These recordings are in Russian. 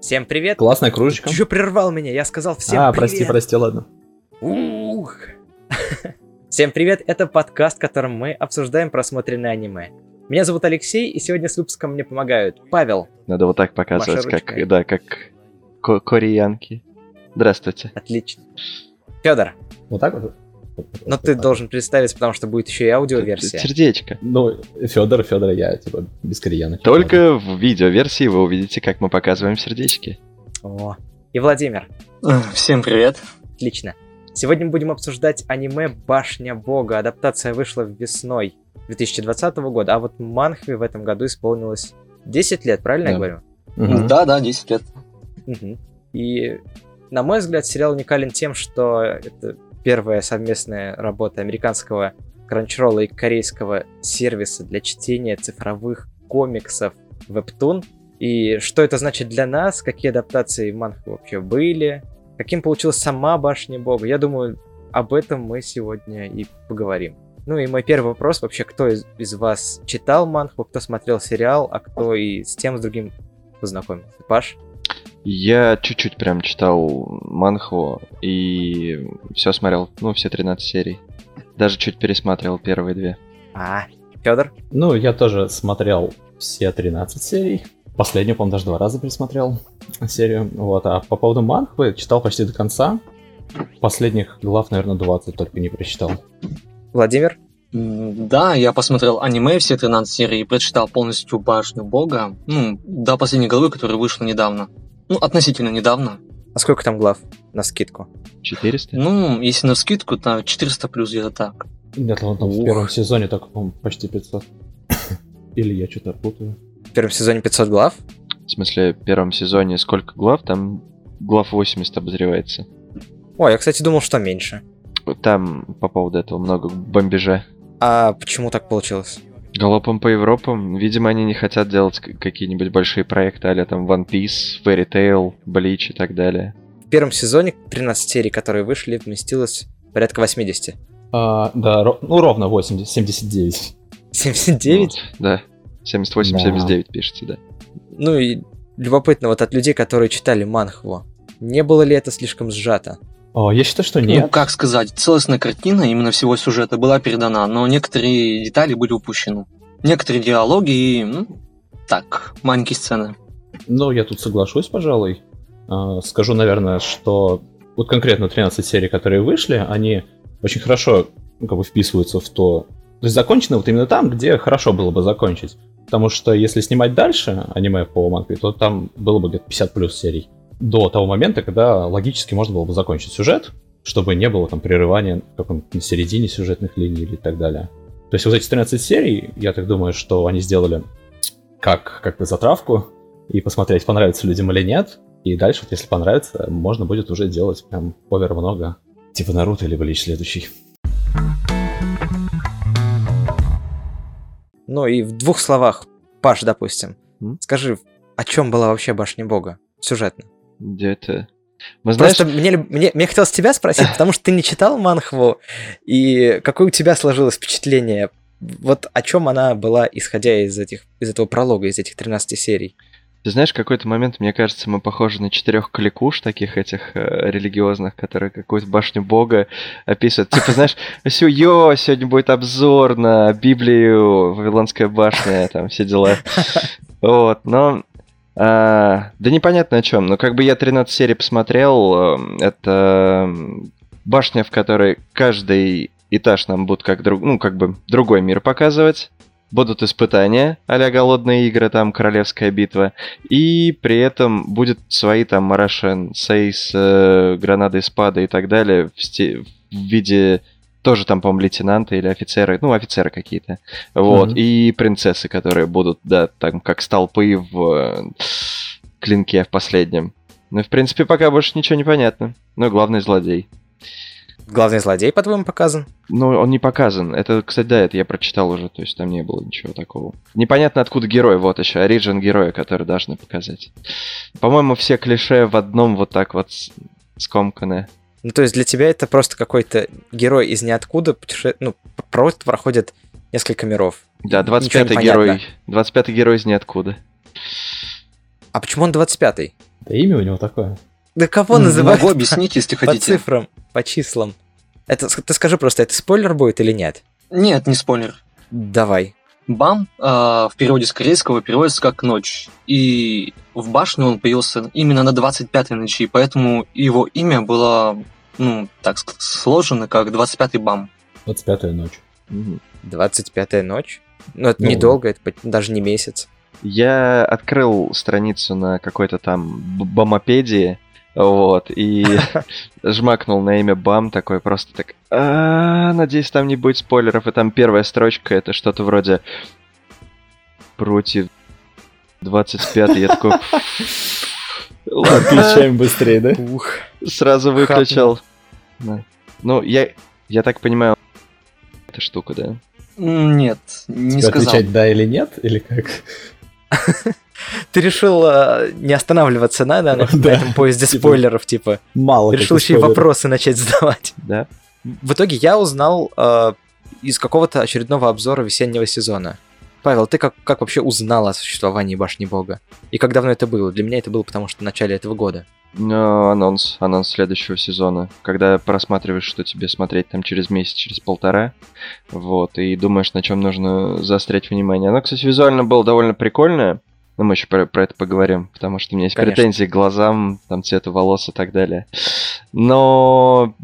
Всем привет. Классная кружечка. Ты чё прервал меня? Я сказал всем а, привет. прости, прости, ладно. Ух. Всем привет, это подкаст, в котором мы обсуждаем просмотренное аниме. Меня зовут Алексей, и сегодня с выпуском мне помогают Павел. Надо вот так показывать, как, да, как ко- кореянки. Здравствуйте. Отлично. Федор, Вот так вот? Но ты должен представиться, потому что будет еще и аудиоверсия. Сердечко. Ну, Федор, Федор, я, типа, без кореянок. Только в видеоверсии вы увидите, как мы показываем сердечки. О. И Владимир. Всем привет. Отлично. Сегодня мы будем обсуждать аниме «Башня Бога». Адаптация вышла весной 2020 года, а вот Манхве в этом году исполнилось 10 лет, правильно я Да. говорю? Мгм. Да, да, 10 лет. Мгм. И, на мой взгляд, сериал уникален тем, что это первая совместная работа американского Crunchyroll и корейского сервиса для чтения цифровых комиксов Webtoon. И что это значит для нас, какие адаптации манхвы вообще были, каким получилась сама Башня Бога. Я думаю, об этом мы сегодня и поговорим. Ну и мой первый вопрос вообще, кто из, из вас читал манхву, кто смотрел сериал, а кто и с тем, с другим познакомился? Паш? Я чуть-чуть прям читал манхву и все смотрел, ну, все 13 серий. Даже чуть пересматривал первые две. А, Федор? Ну, я тоже смотрел все 13 серий. Последнюю, по-моему, даже два раза пересмотрел серию. Вот, а по поводу манхвы читал почти до конца. Последних глав, наверное, 20 только не прочитал. Владимир? Да, я посмотрел аниме все 13 серий и прочитал полностью Башню Бога. Ну, до последней главы, которая вышла недавно. Ну, относительно недавно. А сколько там глав на скидку? 400? Ну, если на скидку, то 400 плюс где-то так. Нет, он там в Ух. первом сезоне только, по-моему, почти 500. Или я что-то путаю. В первом сезоне 500 глав? В смысле, в первом сезоне сколько глав? Там глав 80 обозревается. О, я, кстати, думал, что меньше. Там по поводу этого много бомбежа. А почему так получилось? Галопом по Европам. Видимо, они не хотят делать какие-нибудь большие проекты, а там One Piece, Fairy Tail, Bleach и так далее. В первом сезоне 13 серий, которые вышли, вместилось порядка 80. А, да, ро- ну, ровно 80, 79. 79? Вот, да. 78-79 пишется, да. Ну и любопытно, вот от людей, которые читали манхву, не было ли это слишком сжато? О, я считаю, что Ну, нет. как сказать, целостная картина именно всего сюжета была передана, но некоторые детали были упущены. Некоторые диалоги и, ну, так, маленькие сцены. Ну, я тут соглашусь, пожалуй. А, Скажу, наверное, что вот конкретно 13 серий, которые вышли, они очень хорошо ну, как бы вписываются в то... То есть закончены вот именно там, где хорошо было бы закончить. Потому что если снимать дальше аниме по манге, то там было бы где-то 50 плюс серий. До того момента, когда логически можно было бы закончить сюжет, чтобы не было там прерывания в каком-то на середине сюжетных линий или так далее. То есть вот эти 13 серий, я так думаю, что они сделали как, как бы затравку, и посмотреть, понравится людям или нет. И дальше, вот если понравится, можно будет уже делать прям овер много. Типа Наруто или Блич следующий. Ну и в двух словах, Паш, допустим, М? скажи, о чем была вообще Башня Бога сюжетно? Где-то... Мы знаешь, Просто мне, мне, мне хотелось тебя спросить, потому что ты не читал манхву, и какое у тебя сложилось впечатление? Вот о чем она была, исходя из этих из этого пролога, из этих 13 серий? Ты знаешь, какой-то момент, мне кажется, мы похожи на четырех кликуш таких этих э, религиозных, которые какую-то башню бога описывают. Типа, знаешь, «Сё, йо, сегодня будет обзор на Библию, Вавилонская башня, там все дела. Вот, но... а, да непонятно о чем. Но как бы я 13 серий посмотрел, э, это м, башня, в которой каждый этаж нам будут как друг, ну, как бы другой мир показывать. Будут испытания, а голодные игры, там королевская битва. И при этом будет свои там Марашен, Сейс, э, гранаты, спады и так далее в, сте- в виде тоже там, по-моему, лейтенанта или офицеры, ну, офицеры какие-то. Вот. Мгм. И принцессы, которые будут, да, там, как столпы в э, клинке в последнем. Ну, в принципе, пока больше ничего не понятно. Ну, главный злодей. Главный злодей, по-твоему, показан? Ну, он не показан. Это, кстати, да, это я прочитал уже, то есть там не было ничего такого. Непонятно, откуда герой, вот еще, оригин героя, который должны показать. По-моему, все клише в одном вот так вот скомканы. Ну, то есть для тебя это просто какой-то герой из ниоткуда, путеше... ну, просто проходит несколько миров. Да, Ничего не 25-й понятно. герой. 25-й герой из ниоткуда. А почему он 25-й? Да имя у него такое. Да кого М, называют Могу объяснить, если по хотите. цифрам, по числам? Это, ты скажи просто, это спойлер будет или нет? Нет, не спойлер. Давай. Бам а, в переводе с корейского переводится как ночь. И в башне он появился именно на 25-й ночи, поэтому его имя было, ну, так сложено, как 25-й бам. 25-я ночь. Мгм. 25-я ночь? Ну, это Ну, недолго, это даже не месяц. Я открыл страницу на какой-то там б- бамопедии, вот, и жмакнул на имя Бам такой просто так. «А, Надеюсь, там не будет спойлеров. И там первая строчка это что-то вроде против 25 Я такой ладно, Отвечаем быстрее, да? Ух. сразу выключил. Да. Ну, я, я так понимаю, эта штука, да? Нет, не Тебе сказал. отвечать да или нет, или как? Ты решил э, не останавливаться на, на, на Да. этом поезде Типа, спойлеров, типа. Мало Решил еще и вопросы начать задавать. Да. В итоге я узнал э, из какого-то очередного обзора весеннего сезона. Павел, ты как, как вообще узнал о существовании Башни Бога? И как давно это было? Для меня это было потому что в начале этого года. Ну, анонс, анонс следующего сезона. Когда просматриваешь, что тебе смотреть там через месяц, через полтора, вот, и думаешь, на чем нужно заострять внимание. Оно, кстати, визуально было довольно прикольное, но мы еще про, про это поговорим, потому что у меня есть Конечно. претензии к глазам, там, цвету волос и так далее. Но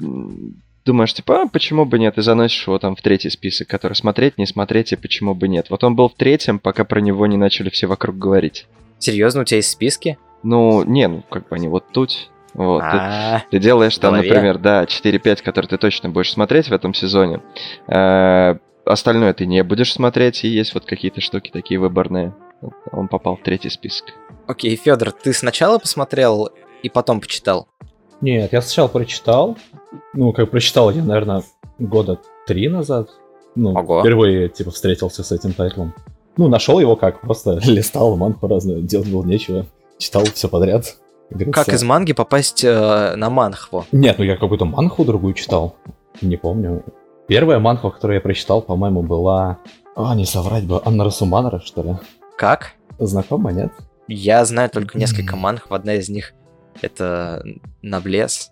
думаешь, типа, а почему бы нет, и заносишь его там в третий список, который смотреть, не смотреть, и почему бы нет. Вот он был в третьем, пока про него не начали все вокруг говорить. Серьезно, у тебя есть списки? Ну, не, ну, как бы они вот тут, вот, тут А, ты делаешь там, голове. например, да, 4-5, которые ты точно будешь смотреть в этом сезоне. Э, Остальное ты не будешь смотреть, и есть вот какие-то штуки такие выборные. Вот Он попал в третий список. Окей, Федор, ты сначала посмотрел и потом почитал? Нет, я сначала прочитал. Ну, как прочитал я, наверное, года три назад. Ну, Ого. впервые, типа, встретился с этим тайтлом. Ну, нашел его как, просто листал манху разную, делать было нечего. Читал все подряд. Как из манги попасть э, на манхву? Нет, ну я какую-то манху другую читал. Не помню. Первая манхва, которую я прочитал, по-моему, была... А, не соврать бы, Анна Расуманара, что ли? Как? Знакома, нет? Я знаю только несколько манхв, одна из них это Наблес.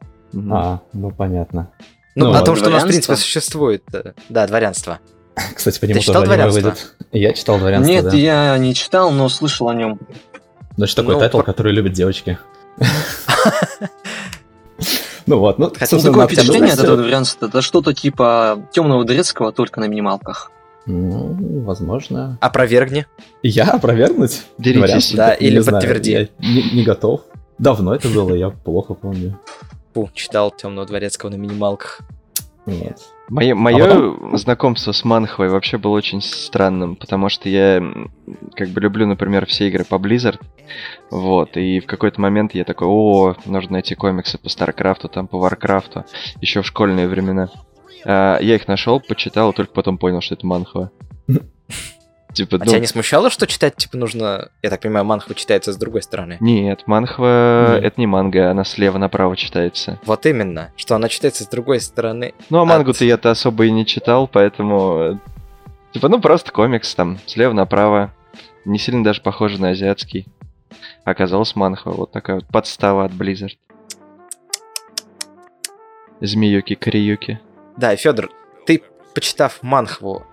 А, ну понятно. Ну, Ну, о том, что у нас, в принципе, существует. э, Да, дворянство. Кстати, по нему читал тоже «Дворянство»? выйдет. Я читал дворянство, Нет, да. я не читал, но слышал о нем. Значит, такой Ну, title, по- который любят девочки. Ну вот, ну, Хотя Такое впечатление от этого дворянства, это что-то типа темного дворецкого, только на минималках. Ну, возможно. Опровергни. Я опровергнуть? Дворянство? Да, или подтверди. Я не готов. Давно это было, я плохо помню. Фу, читал Темного Дворецкого на минималках. Нет. Мое, А мое знакомство с Манхвой вообще было очень странным, потому что я как бы люблю, например, все игры по Blizzard, вот, и в какой-то момент я такой, о, нужно найти комиксы по Старкрафту, там, по Варкрафту, еще в школьные времена. А, я их нашел, почитал, и только потом понял, что это Манхва. Типа, А ну, тебя не смущало, что читать, типа, нужно... Я так понимаю, манхва читается с другой стороны. нет, Манхва Нет. это не манга, она слева направо читается. Вот именно, что она читается с другой стороны. Ну, а От- мангу-то я-то особо и не читал, поэтому... э, Типа, ну, просто комикс там, слева направо. Не сильно даже похоже на азиатский. Оказалось манхва, вот такая вот подстава от Blizzard. Змеюки, Криюки. Да, Федор, ты, почитав манхву,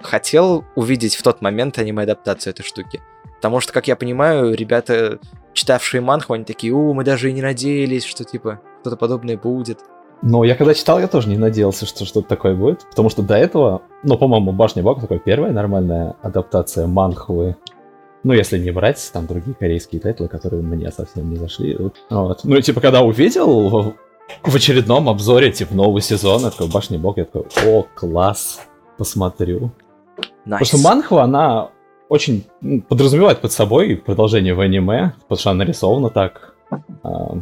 хотел увидеть в тот момент аниме-адаптацию этой штуки? Потому что, как я понимаю, ребята, читавшие манхву, они такие, у, мы даже и не надеялись, что, типа, что-то подобное будет. Но я когда читал, я тоже не надеялся, что что-то такое будет. Потому что до этого, ну, по-моему, Башня Бога такая первая нормальная адаптация манхвы. Ну, если не брать там другие корейские тайтлы, которые мне совсем не зашли. Вот. Ну, и типа, когда увидел в, очередном обзоре, типа, новый сезон, я такой, Башня Бога, я такой, о, класс, посмотрю. Nice. Потому что манхва, она очень подразумевает под собой продолжение в аниме, потому что она нарисована так. А,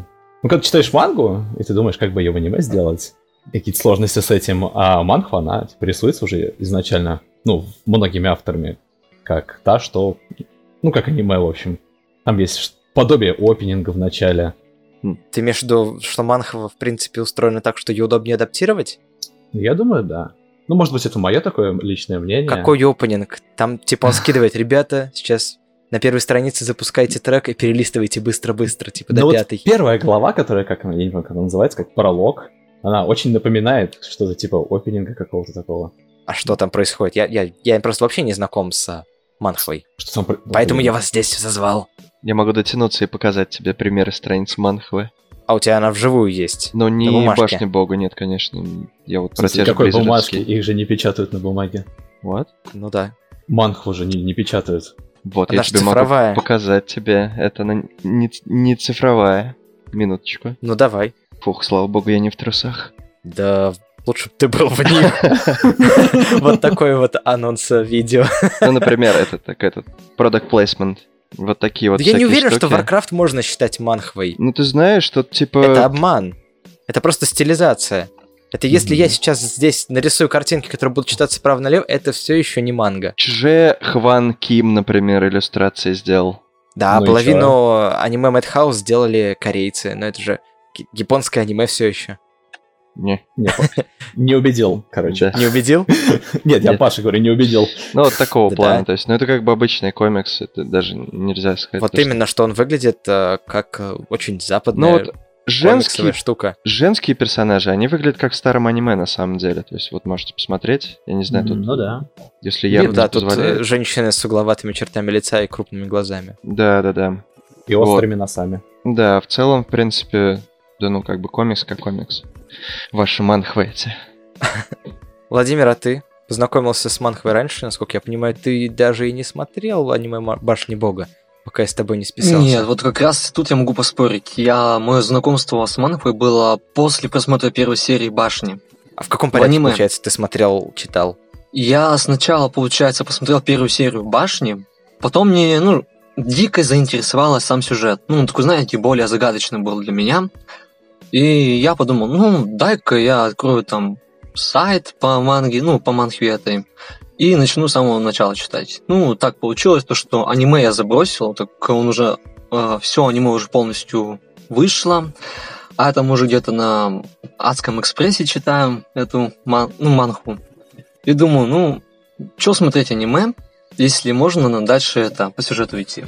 Ну, когда читаешь мангу, и ты думаешь, как бы ее в аниме сделать, какие-то сложности с этим, а манхва, она типа, рисуется уже изначально, ну, многими авторами, как та, что, ну, как аниме, в общем. Там есть подобие опенинга в начале. Ты имеешь в виду, что манхва, в принципе, устроена так, что ее удобнее адаптировать? Я думаю, да. Ну, может быть, это мое такое личное мнение. Какой опенинг? Там, типа, он скидывает, ребята, сейчас на первой странице запускаете трек и перелистываете быстро-быстро, типа до Ну вот пятой. первая глава, которая, как она, я не знаю, как она называется, как пролог, она очень напоминает что-то типа опенинга какого-то такого. А что там происходит? Я, я, я просто вообще не знаком с а, манхвой. Что там... Поэтому я вас здесь зазвал. Я могу дотянуться и показать тебе примеры страниц Манхвы. А у тебя она вживую есть. Но не башня бога, нет, конечно. Я вот про те же какой бумажки? Их же не печатают на бумаге. Вот. Ну да. Манхву же не, не печатают. Вот, Она я тебе цифровая. могу показать тебе. Это она не, не цифровая. Минуточку. Ну давай. Фух, слава богу, я не в трусах. Да лучше бы ты был в них. Вот такой вот анонс видео. Ну, например, это так, этот product placement. Вот такие вот Да Я не уверен, что штуки. Warcraft можно считать манхвой. Ну, ты знаешь, что типа... Это обман. Это просто стилизация. Это если я Мгм. сейчас здесь нарисую картинки, которые будут читаться право налево, это все еще не манга. Чже Хван Ким, например, иллюстрации сделал. Да, Ну половину аниме Madhouse сделали корейцы, но это же японское аниме все еще. Не. Не, не убедил, короче. Не убедил? Нет, я. Паше говорю, не убедил. Ну, вот такого плана. То есть, ну, это как бы обычный комикс. Это даже нельзя сказать. Вот именно, что он выглядит э, как э, очень Ну, западная вот женские, штука. женские персонажи, они выглядят как в старом аниме на самом деле. То есть, вот можете посмотреть. Я не знаю, тут, Ну да. если я Ну да, не тут э, женщины с угловатыми чертами лица и крупными глазами. Да, да, да. И острыми носами. Да, в целом, в принципе, да ну как бы комикс как комикс. Ваши манхвейте. Владимир, а ты познакомился с манхвой раньше, насколько я понимаю, ты даже и не смотрел аниме Башни Бога, пока я с тобой не списался. Нет, вот как раз тут я могу поспорить. Я, мое знакомство с Манхвой было после просмотра первой серии «Башни». А в каком порядке, аниме. получается, ты смотрел, читал? Я сначала, получается, посмотрел первую серию «Башни», потом мне, ну, дико заинтересовал сам сюжет. Ну, он такой, знаете, более загадочный был для меня. И я подумал, ну, дай-ка я открою там сайт по манге, ну, по манхве этой, и начну с самого начала читать. Ну, так получилось, то, что аниме я забросил, так он уже, все аниме уже полностью вышло, а там уже где-то на Адском экспрессе читаем эту ман- ну, манхву. И думаю, ну, что смотреть аниме, если можно нам дальше это по сюжету идти.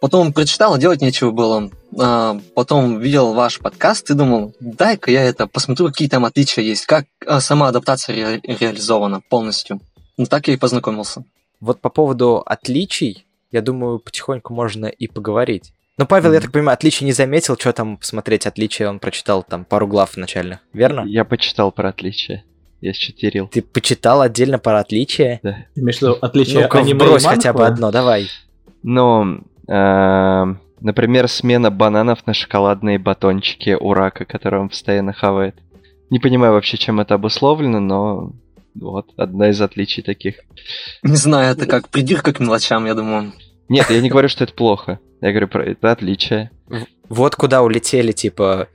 Потом прочитал, а делать нечего было. А, потом видел ваш подкаст и думал, дай-ка я это посмотрю, какие там отличия есть, как а, сама адаптация ре- реализована полностью. Ну, так я и познакомился. Вот по поводу отличий, я думаю, потихоньку можно и поговорить. Ну, Павел, я Мгм. так понимаю, отличий не заметил, что там посмотреть отличия, он прочитал там пару глав начальных, верно? Я почитал про отличия. Я считерил. Ты почитал отдельно про отличия? Да. Имеешь в виду отличие Ну-ка, аниме и вбрось хотя бы одно, давай. Но, эм, например, смена бананов на шоколадные батончики у рака, который он постоянно хавает. Не понимаю вообще, чем это обусловлено, но вот, одна из отличий таких. Не знаю, это как придирка к мелочам, я думаю. Нет, я не говорю, что это плохо. Я говорю про это отличие. Вот куда улетели, типа,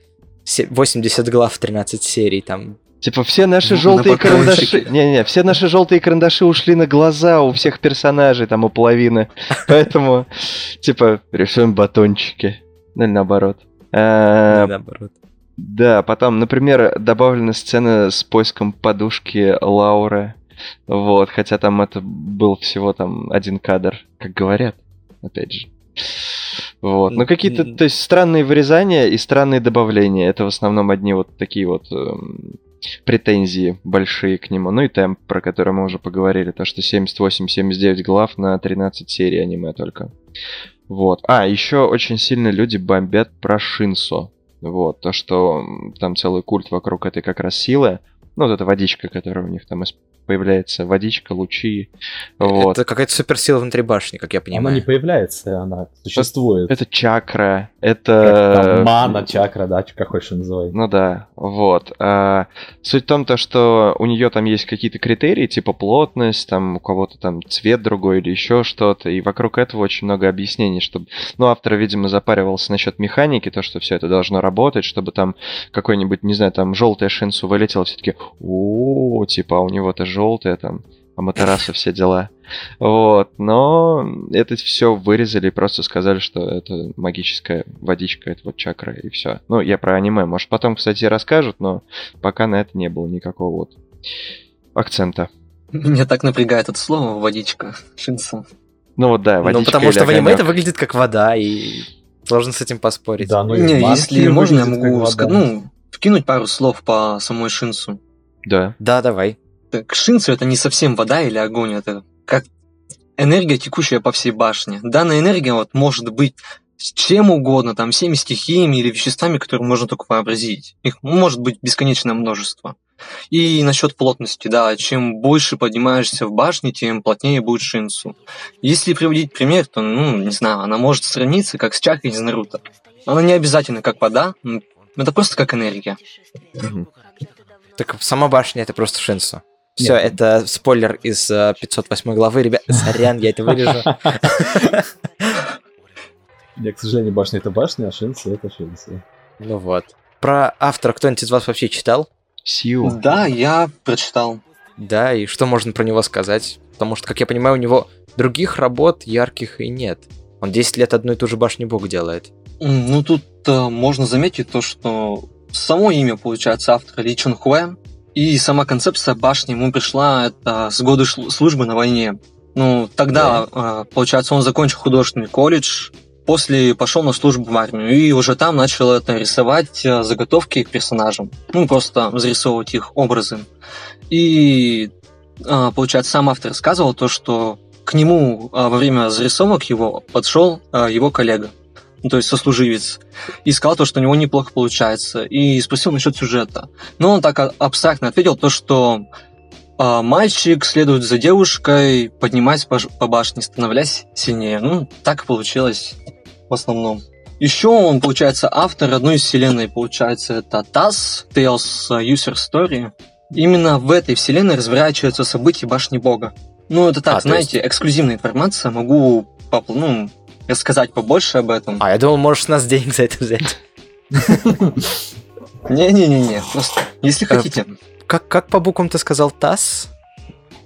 се- 80 глав, 13 серий, там. Типа все наши На желтые карандаши. Не-не, все наши желтые карандаши ушли на глаза у всех персонажей, там у половины. Поэтому, типа, рисуем батончики. Ну или наоборот. Э, или наоборот. Да, потом, например, добавлена сцена с поиском подушки Лауры. Вот, хотя там это был всего там один кадр, как говорят, опять же. Вот, ну какие-то, то есть странные вырезания и странные добавления. Это в основном одни вот такие вот эм, претензии большие к нему. Ну и темп, про который мы уже поговорили, то что 78-79 глав на 13 серий аниме только. Вот. А, еще очень сильно люди бомбят про Шинсо. Вот, то, что там целый культ вокруг этой как раз силы. Ну, вот эта водичка, которая у них там появляется. Водичка, лучи. Вот. Это какая-то суперсила внутри башни, как я Она понимаю. не появляется, она существует. Это чакра, Как это... там, мана, чакра, да, как хочешь называй. Ну да, вот. А, суть в том, то, что у нее там есть какие-то критерии, типа плотность, там у кого-то там цвет другой или еще что-то, и вокруг этого очень много объяснений, чтобы... Ну, автор, видимо, запаривался насчет механики, то, что все это должно работать, чтобы там какой-нибудь, не знаю, там желтая шинсу вылетела, все таки о типа, а у него-то желтая там, а Матераса все дела. Вот, но это все вырезали и просто сказали, что это магическая водичка, это вот чакра и все. Ну, я про аниме. Может, потом, кстати, расскажут, но пока на это не было никакого вот акцента. Меня так напрягает это слово «водичка», «шинсу». Ну вот да, Ну, водичка потому что в аниме это выглядит как вода, и сложно с этим поспорить. Да, ну и Не, если можно, я могу вода. ска- ну, вкинуть пару слов по самой Шинсу. Да. Да, давай. Так, Шинцу это не совсем вода или огонь, это как энергия, текущая по всей башне. Данная энергия вот может быть с чем угодно, там, всеми стихиями или веществами, которые можно только вообразить. Их может быть бесконечное множество. И насчет плотности, да, чем больше поднимаешься в башне, тем плотнее будет Шинсу. Если приводить пример, то, ну, не знаю, она может сравниться как с чакой из Наруто. Она не обязательно как вода, это просто как энергия. Так сама башня это просто Шинсу. Все, Нет. это спойлер из э, 508 главы, ребят. Сорян, я это вырежу. Я, к сожалению, башня это башня, а Шинси это Шинси. Ну вот. Про автора кто-нибудь из вас вообще читал? Сиу. Да, я прочитал. Да, и что можно про него сказать? Потому что, как я понимаю, у него других работ ярких и нет. Он 10 лет одну и ту же башню бог делает. Ну, тут э, можно заметить то, что само имя, получается, автора Ли Чон Хуэ, и сама концепция башни ему пришла это с шлу- службы на войне. Ну, тогда, э, получается, он закончил художественный колледж, после пошел на службу в армию, и уже там начал это рисовать э, заготовки к персонажам. Ну, просто зарисовывать их образы. И, э, получается, сам автор рассказывал то, что к нему во время зарисовок его подшел его коллега ну, то есть сослуживец, и сказал то, что у него неплохо получается, и спросил насчет сюжета. Но он так абстрактно ответил то, что а, мальчик следует за девушкой, поднимаясь по, по башне, становляясь сильнее. Ну, так получилось в основном. Еще он, получается, автор одной из вселенной, получается, это TAS, Tales User Story. Именно в этой вселенной разворачиваются события Башни Бога. Ну, это так, А, знаете, эксклюзивная информация, могу попл- ну, рассказать побольше об этом. А, я думал, можешь с нас денег за это взять. Не-не-не-не, просто, если Э, хотите. Как, как по буквам ты сказал ТАСС?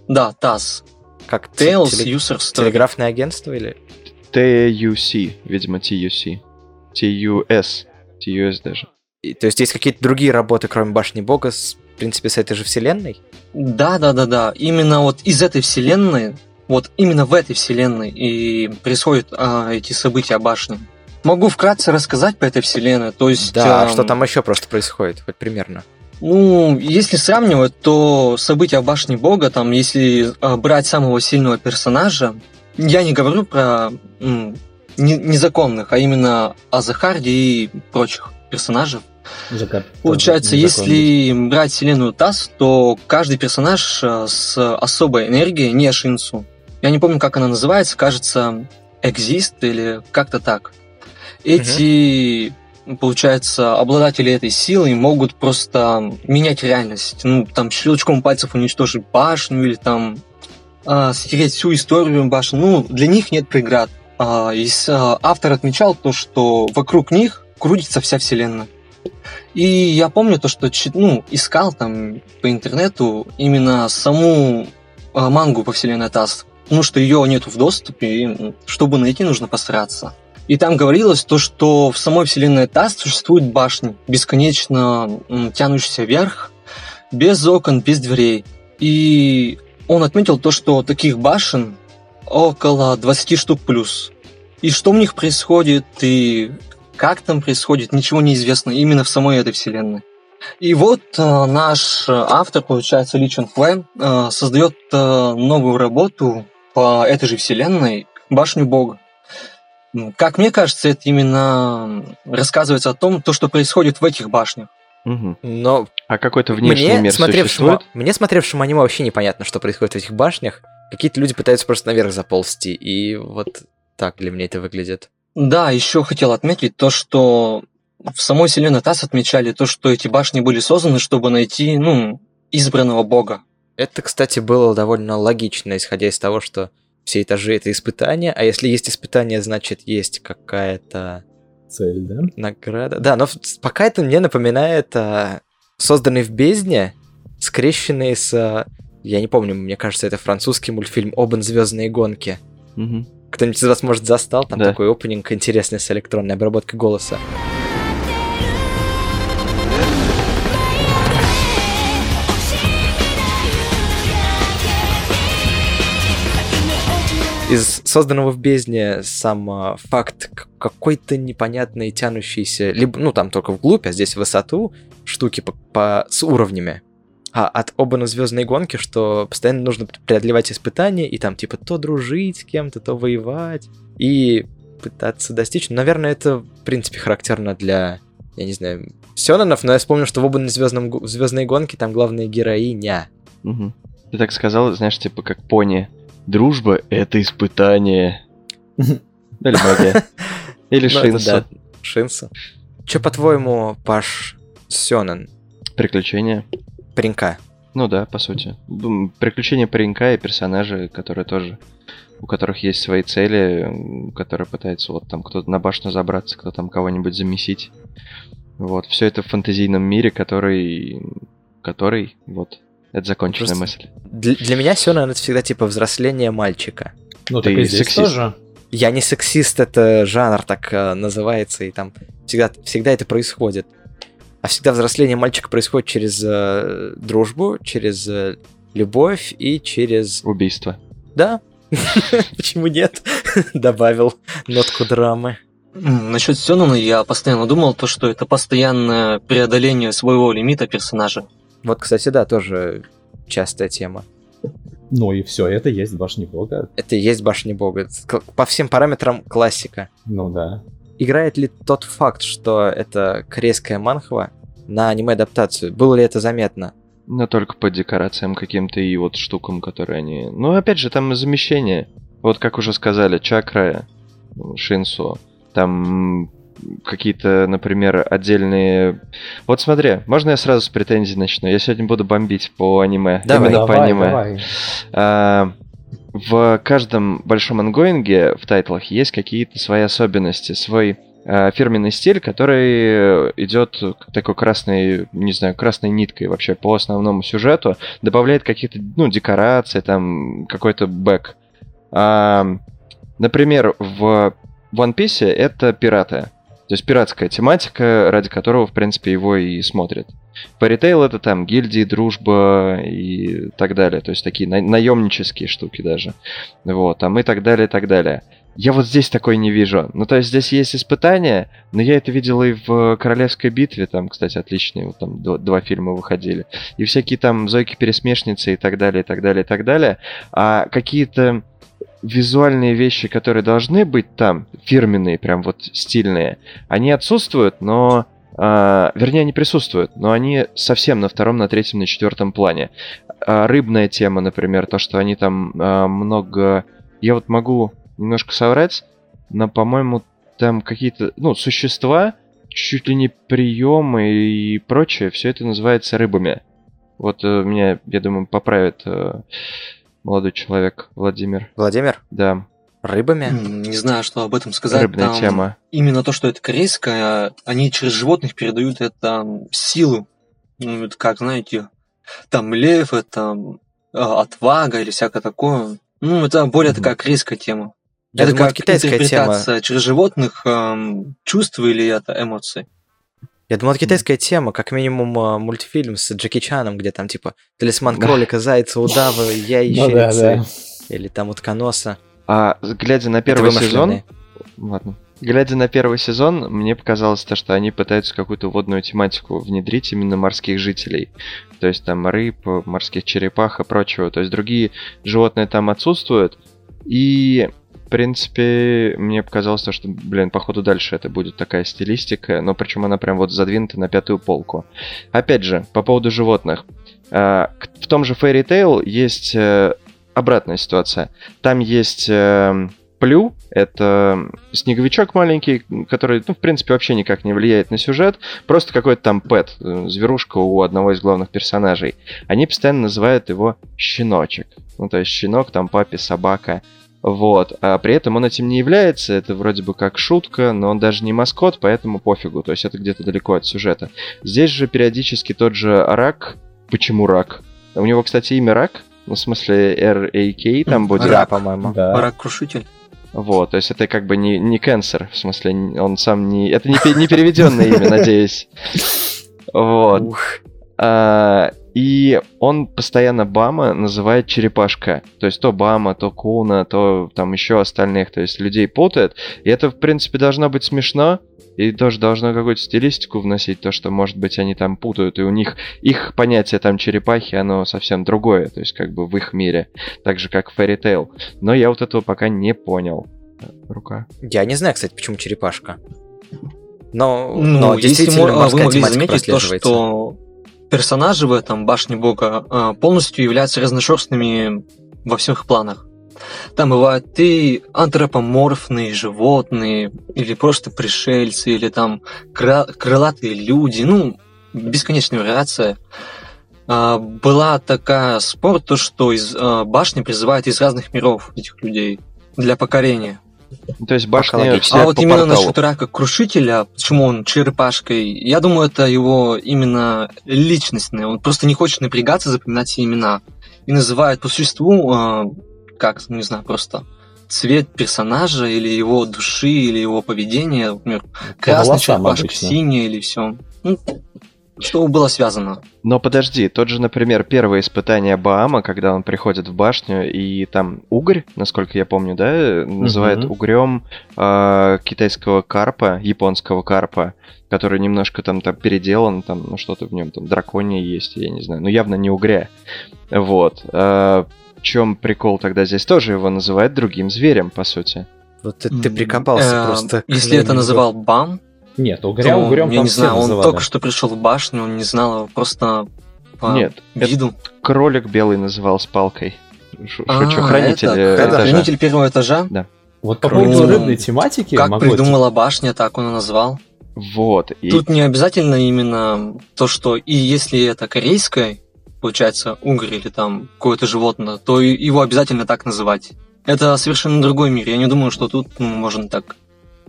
Да, TAS. Как Tales теле- User Story. телеграфное агентство или? TUC, видимо, TUC. TUS. TUS даже. И- то есть есть какие-то другие работы, кроме Башни Бога, с, в принципе, с этой же вселенной? Да, да, да, да. Именно вот из этой вселенной, вот именно в этой вселенной и происходят а, эти события башни. Могу вкратце рассказать по этой вселенной. То есть, Да, а что там еще просто происходит, хоть примерно? Ну, если сравнивать, то события в башне Бога, там, если а, брать самого сильного персонажа, я не говорю про м, не- незаконных, а именно о Захарде и прочих персонажей. Закат. Получается, если брать вселенную ТАСС, то каждый персонаж э, с особой энергией, не Шинсу. Я не помню, как она называется, кажется, Exist или как-то так. Эти, получается, обладатели этой силы могут просто менять реальность. Ну, там, щелчком пальцев уничтожить башню или там а, стереть всю историю башни. Ну, для них нет преград. А, и а, автор отмечал то, что вокруг них крутится вся вселенная. И я помню то, что ну, искал там по интернету именно саму мангу по вселенной ТАСС, потому что ее нету в доступе, и чтобы найти, нужно постараться. И там говорилось то, что в самой вселенной ТАСС существуют башни, бесконечно тянущиеся вверх, без окон, без дверей. И он отметил то, что таких башен около 20 штук плюс. И что у них происходит, и как там происходит, ничего не известно именно в самой этой вселенной. И вот э, наш э, автор, получается, Ли Хуэ, э, создает э, новую работу по этой же вселенной «Башню Бога». М, Как мне кажется, это именно рассказывается о том, то, что происходит в этих башнях. Мгм. Но А какой-то внешний мне, мир смотревшему, существует? мне, смотревшему аниме, вообще непонятно, что происходит в этих башнях. Какие-то люди пытаются просто наверх заползти, и вот так для меня это выглядит. Да, еще хотел отметить то, что в самой вселенной ТАСС отмечали то, что эти башни были созданы, чтобы найти, ну, избранного бога. Это, кстати, было довольно логично, исходя из того, что все этажи — это испытания, а если есть испытания, значит, есть какая-то Цель, да? награда. Да, но пока это мне напоминает а, созданный в бездне, скрещенный с... а, я не помню, мне кажется, это французский мультфильм «Обан звездные гонки». Мгм. Кто-нибудь из вас, может, застал? Там Да. такой опенинг интересный с электронной обработкой голоса. Из созданного в бездне сам а, факт какой-то непонятной тянущейся, либо, ну, там только вглубь, а здесь в высоту, штуки по, по- с уровнями. А от Обана звездной гонки, что постоянно нужно преодолевать испытания, и там, типа, то дружить с кем-то, то воевать, и пытаться достичь. Ну, Наверное, это, в принципе, характерно для, я не знаю, Сёнонов, но я вспомнил, что в Обан звездном, звездной гонке там главная героиня. Мгм. Ты так сказал, знаешь, типа как пони. Дружба — это испытание. Или магия. Или Ну, да, Шинсу. Че, по-твоему, Паш Сёнэн? Приключения. Паренька. Ну да, по сути. Приключения паренька и персонажи, которые тоже у которых есть свои цели, которые пытаются вот там кто-то на башню забраться, кто там кого-нибудь замесить. Вот, все это в фантазийном мире, который... Который, вот, это законченная Просто- мысль. Для, для меня Сёнэн это всегда типа взросление мальчика. Ну, Ты так и здесь сексист. тоже. Я не сексист, это жанр так э, называется, и там всегда, всегда это происходит. А всегда взросление мальчика происходит через э, дружбу, через э, любовь и через... Убийство. Да, почему нет? Добавил нотку драмы. Насчет Сёнона я постоянно думал, то, что это постоянное преодоление своего лимита персонажа. Вот, кстати, да, тоже частая тема. Ну и все, это есть башни бога. Это и есть башня бога. По всем параметрам классика. Ну да. Играет ли тот факт, что это корейская манхва на аниме-адаптацию? Было ли это заметно? Но только по декорациям каким-то и вот штукам, которые они... Ну, опять же, там замещение. Вот как уже сказали, чакра, ну, шинсу, там какие-то, например, отдельные... Вот смотри, можно я сразу с претензий начну? Я сегодня буду бомбить по аниме. Давай, Именно по давай, аниме. давай. А, в каждом большом ангоинге в тайтлах есть какие-то свои особенности, свой а, фирменный стиль, который идет такой красной, не знаю, красной ниткой вообще по основному сюжету, добавляет какие-то, ну, декорации, там, какой-то бэк. А, например, в One Piece это пираты. То есть пиратская тематика, ради которого, в принципе, его и смотрят. По ритейл это там гильдии, дружба и так далее. То есть такие на- наемнические штуки даже. Вот, там и так далее, и так далее. Я вот здесь такой не вижу. Ну, то есть здесь есть испытания, но я это видел и в Королевской битве, там, кстати, отличные, вот там два, два фильма выходили. И всякие там Зойки-пересмешницы и так далее, и так далее, и так далее. А какие-то визуальные вещи, которые должны быть там, фирменные, прям вот стильные, они отсутствуют, но... а, вернее, они присутствуют, но они совсем на втором, на третьем, на четвертом плане. А, рыбная тема, например, то, что они там а, много... Я вот могу немножко соврать, но, по-моему, там какие-то, ну, существа, чуть ли не приемы и прочее, все это называется рыбами. Вот э, меня, я думаю, поправит э, молодой человек Владимир. Владимир, Да, рыбами? Не знаю, что об этом сказать. рыбная там тема. Именно то, что это корейская, они через животных передают это силу. Ну, это как, знаете, там лев, это а, отвага или всякое такое. Ну, это более Мгм. такая корейская тема. Я это думаю, как китайская тема. интерпретация через животных эм, чувств или это эмоций. Я думал, это китайская тема, как минимум а, мультфильм с Джеки Чаном, где там типа талисман Да. кролика, зайца, удава, Ну ящерицы, да, да. или там утконоса. А глядя на первый сезон. Ладно. Глядя на первый сезон, мне показалось то, что они пытаются какую-то водную тематику внедрить именно морских жителей. То есть там рыб, морских черепах и прочего. То есть другие животные там отсутствуют. И, принципе, мне показалось то, что, блин, походу дальше это будет такая стилистика, но причем она прям вот задвинута на пятую полку. Опять же, по поводу животных. А, В том же Fairy Tail есть э, обратная ситуация. Там есть э, Плю, это снеговичок маленький, который, ну, в принципе, вообще никак не влияет на сюжет, просто какой-то там пэт, э, зверушка у одного из главных персонажей. Они постоянно называют его щеночек. Ну, то есть щенок, там папе, собака. Вот. А при этом он этим не является, это вроде бы как шутка, но он даже не маскот, поэтому пофигу, то есть это где-то далеко от сюжета. Здесь же периодически тот же рак. Почему рак? У него, кстати, имя рак, ну, в смысле R-A-K там будет. Да, по-моему. Да. Барак-крушитель. Вот, то есть это как бы не, не cancer, в смысле, он сам не... Это не, не переведенное имя, надеюсь. Вот. Ух. А, И он постоянно Бама называет черепашка. То есть то Бама, то Куна, то там еще остальных. То есть людей путает. И это, в принципе, должно быть смешно. И тоже должно какую-то стилистику вносить, то, что, может быть, они там путают, и у них их понятие там черепахи, оно совсем другое, то есть как бы в их мире, так же, как Fairy Tail. Но я вот этого пока не понял. Рука. Я не знаю, кстати, почему черепашка. Но, Ну, но если действительно мо- вы морская могли тематика заметить то, что персонажи в этом башне бога а, полностью являются разношерстными во всех планах. Там бывают и антропоморфные животные, или просто пришельцы, или там крылатые люди, ну, бесконечная вариация. А, была такая спор, то, что из а, башни призывают из разных миров этих людей для покорения. То есть башня А вот по именно порталу. насчет рака крушителя, почему он черепашкой, я думаю, это его именно личностное. Он просто не хочет напрягаться, запоминать все имена. И называет по существу, э, как, не знаю, просто цвет персонажа или его души, или его поведения, например, красный черепашка, синий или все. Ну, что было связано. Но подожди, тот же, например, первое испытание Баама, когда он приходит в башню, и там угорь, насколько я помню, да, называет Мгм. угрем э, китайского карпа, японского карпа, который немножко там, там переделан, там, ну что-то в нем там драконье есть, я не знаю, но явно не угря. Вот. Э, в чем прикол тогда здесь тоже его называют другим зверем, по сути. Вот ты, ты прикопался э, просто. Если это называл Бам, Нет, угря, то, угрем я там не знаю, он называли. только что пришел в башню, он не знал его просто по Нет, это виду. кролик белый называл с палкой. А, Шучу, хранитель это, этажа. хранитель первого этажа? Вот по поводу рыбной тематики Как могу придумала башня, так он и назвал. Вот. И... Тут не обязательно именно то, что и если это корейское, получается, угорь или там какое-то животное, то его обязательно так называть. Это совершенно другой мир. Я не думаю, что тут ну, можно так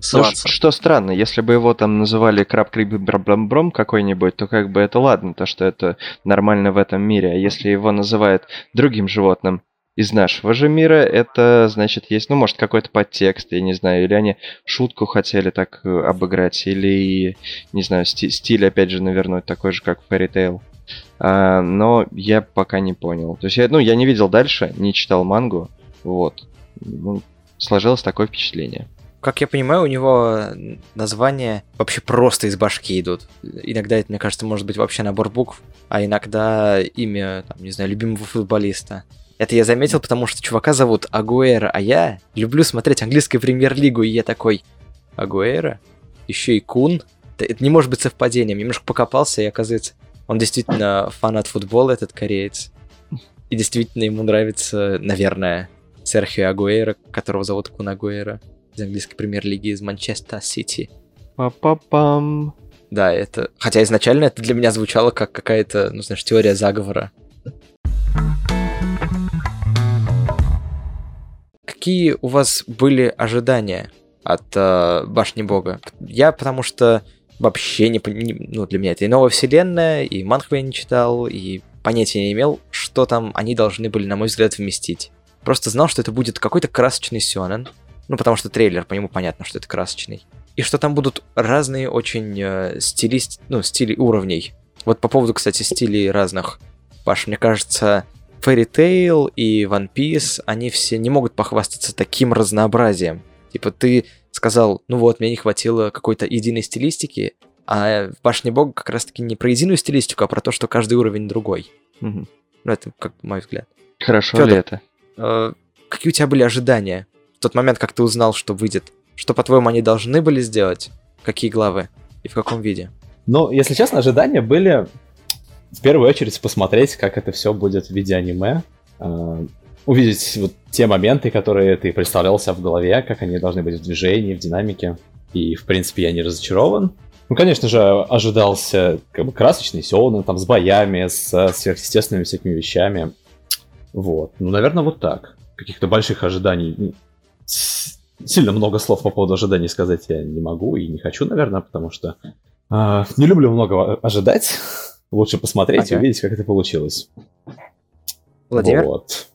ссылаться. ш- что странно, если бы его там называли краб криб бром какой-нибудь, то как бы это ладно, то что это нормально в этом мире. А если его называют другим животным из нашего же мира, это значит есть, ну, может, какой-то подтекст, я не знаю, или они шутку хотели так э, обыграть, или, не знаю, сти- стиль, опять же, навернуть такой же, как в Fairy Tail. А, но я пока не понял. То есть, я, ну, я не видел дальше, не читал мангу, вот. Ну, сложилось такое впечатление. Как я понимаю, у него названия вообще просто из башки идут. Иногда это, мне кажется, может быть вообще набор букв, а иногда имя, там, не знаю, любимого футболиста. Это я заметил, потому что чувака зовут Агуэра, а я люблю смотреть английскую премьер-лигу, и я такой, Агуэра? Еще и Кун? Это не может быть совпадением. Немножко покопался, и оказывается, он действительно фанат футбола, этот кореец. И действительно ему нравится, наверное, Серхио Агуэра, которого зовут Кун Агуэра из английской премьер-лиги из Манчестер Сити. Па-па-пам. Да, это... Хотя изначально это для меня звучало как какая-то, ну, знаешь, теория заговора. Какие у вас были ожидания от э, Башни Бога? Я потому что вообще не, не- Ну, для меня это и новая вселенная, и Манхва я не читал, и понятия не имел, что там они должны были, на мой взгляд, вместить. Просто знал, что это будет какой-то красочный сёнэн. Ну, потому что трейлер, по нему понятно, что это красочный. И что там будут разные очень э, стилист... ну, стили уровней. Вот по поводу, кстати, стилей разных. Паш, мне кажется, Fairy Tail и One Piece, они все не могут похвастаться таким разнообразием. Типа ты сказал, ну вот, мне не хватило какой-то единой стилистики, а в Башне Бога как раз-таки не про единую стилистику, а про то, что каждый уровень другой. Мгм. Ну, это как мой взгляд. Хорошо Фёдор. ли это? Э, какие у тебя были ожидания тот момент, как ты узнал, что выйдет? Что, по-твоему, они должны были сделать? Какие главы? И в каком виде? Ну, если честно, ожидания были в первую очередь посмотреть, как это все будет в виде аниме. э, увидеть вот те моменты, которые ты представлял себя в голове, как они должны быть в движении, в динамике. И, в принципе, я не разочарован. Ну, конечно же, ожидался как бы красочный сёнэн, там, с боями, с сверхъестественными всякими вещами. Вот. Ну, наверное, вот так. Каких-то больших ожиданий. Сильно много слов по поводу ожиданий сказать я не могу и не хочу, наверное, потому что а, не люблю много ожидать. Лучше посмотреть и Ага. увидеть, как это получилось. Владимир? Вот.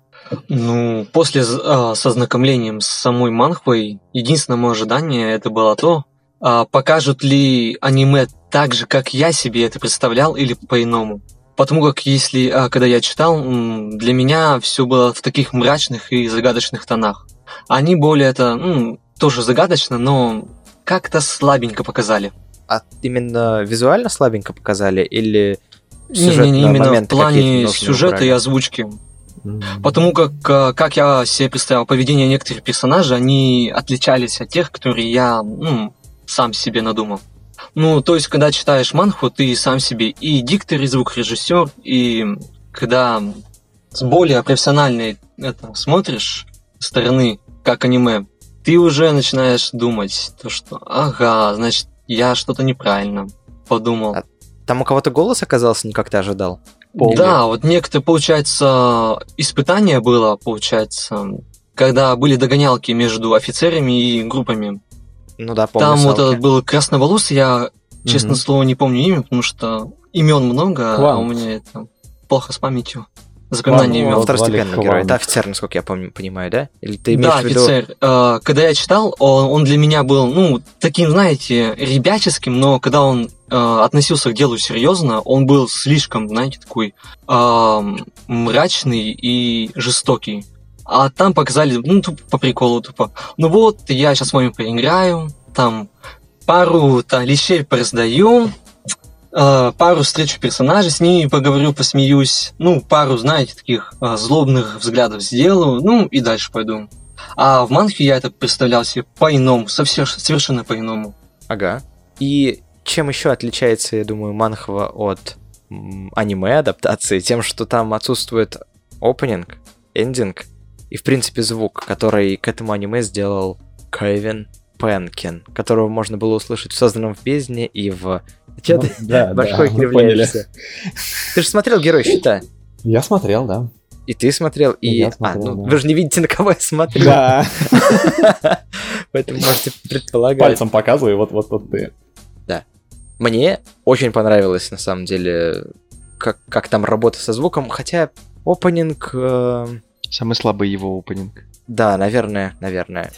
Ну, после з- а, с ознакомлением с самой манхвой, единственное мое ожидание это было то, а, покажут ли аниме так же, как я себе это представлял, или по-иному. Потому как если, а, когда я читал, для меня все было в таких мрачных и загадочных тонах. Они более это, тоже загадочно, но как-то слабенько показали. А именно визуально слабенько показали или Не-не-не, сюжетные именно в плане сюжета убрали? и озвучки. Потому как, а, как я себе представил, поведение некоторых персонажей, они отличались от тех, которые я ну, сам себе надумал. Ну, то есть, когда читаешь манху, ты сам себе и диктор, и звукорежиссер, и когда с более профессиональной это, смотришь стороны, как аниме, ты уже начинаешь думать, то что, ага, значит, я что-то неправильно подумал. А Там у кого-то голос оказался не как ты ожидал? Полный. Да, вот некоторые, получается, испытание было, получается, когда были догонялки между офицерами и группами. Ну да, помню. Там вот Салки. этот был красноволосый, я, честно Мгм. слово, не помню имя, потому что имен много, а Квант. у меня это плохо с памятью. Запоминание имен. вот. Второстепенный герой. Это офицер, насколько я помню, понимаю, да? Или ты имеешь Да, в виду... офицер. Э, Когда я читал, он, он для меня был, ну, таким, знаете, ребяческим, но когда он э, относился к делу серьезно, он был слишком, знаете, такой эм, мрачный и жестокий. А там показали, ну, тупо по приколу, тупо. Ну вот, я сейчас с вами поиграю, там пару там, лещей пораздаю, э, пару встречу персонажей, с ними поговорю, посмеюсь, ну, пару, знаете, таких э, злобных взглядов сделаю, ну, и дальше пойду. А в манхе я это представлял себе по-иному, совсем, совершенно по-иному. Ага. И чем еще отличается, я думаю, манхва от м, аниме адаптации? Тем, что там отсутствует опенинг, эндинг и, в принципе, звук, который к этому аниме сделал Кевин Пенкин, которого можно было услышать в «Созданном в бездне» и в... Чё Ну, ты да, башкой да, кривляешься? Ты же смотрел «Герой щита», Я смотрел, да. и ты смотрел, и... я а, смотрел, ну, да. вы же не видите, на кого я смотрю, Да. поэтому можете предполагать. Пальцем показывай, вот вот вот ты. Мне очень понравилось, на самом деле, как, как там работа со звуком, хотя опенинг... э, Самый слабый его опенинг. да, наверное, наверное.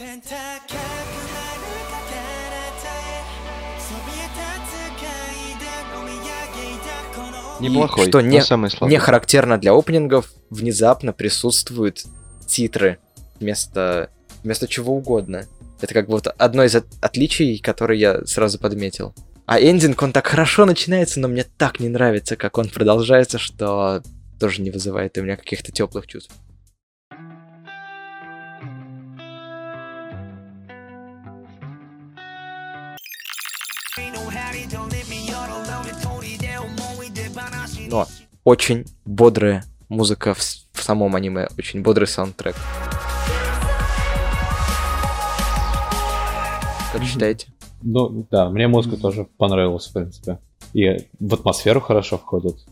Неплохой, что но не- самый слабый. Не характерно для опенингов, внезапно присутствуют титры вместо, вместо чего угодно. Это как бы вот одно из от- отличий, которое я сразу подметил. А эндинг, он так хорошо начинается, но мне так не нравится, как он продолжается, что тоже не вызывает у меня каких-то теплых чувств. Но очень бодрая музыка в, в самом аниме, очень бодрый саундтрек. Как считаете? Ну, да, мне музыка тоже понравилась, в принципе. И в атмосферу хорошо входит.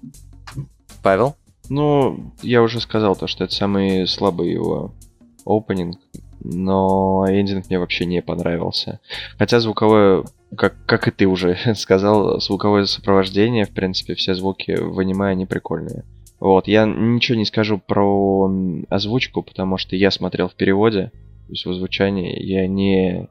Павел? Ну, я уже сказал то, что это самый слабый его опенинг, но эндинг мне вообще не понравился. Хотя звуковое, как, как и ты уже сказал, звуковое сопровождение, в принципе, все звуки в аниме, они прикольные. Вот, я ничего не скажу про озвучку, потому что я смотрел в переводе, то есть в озвучании, я не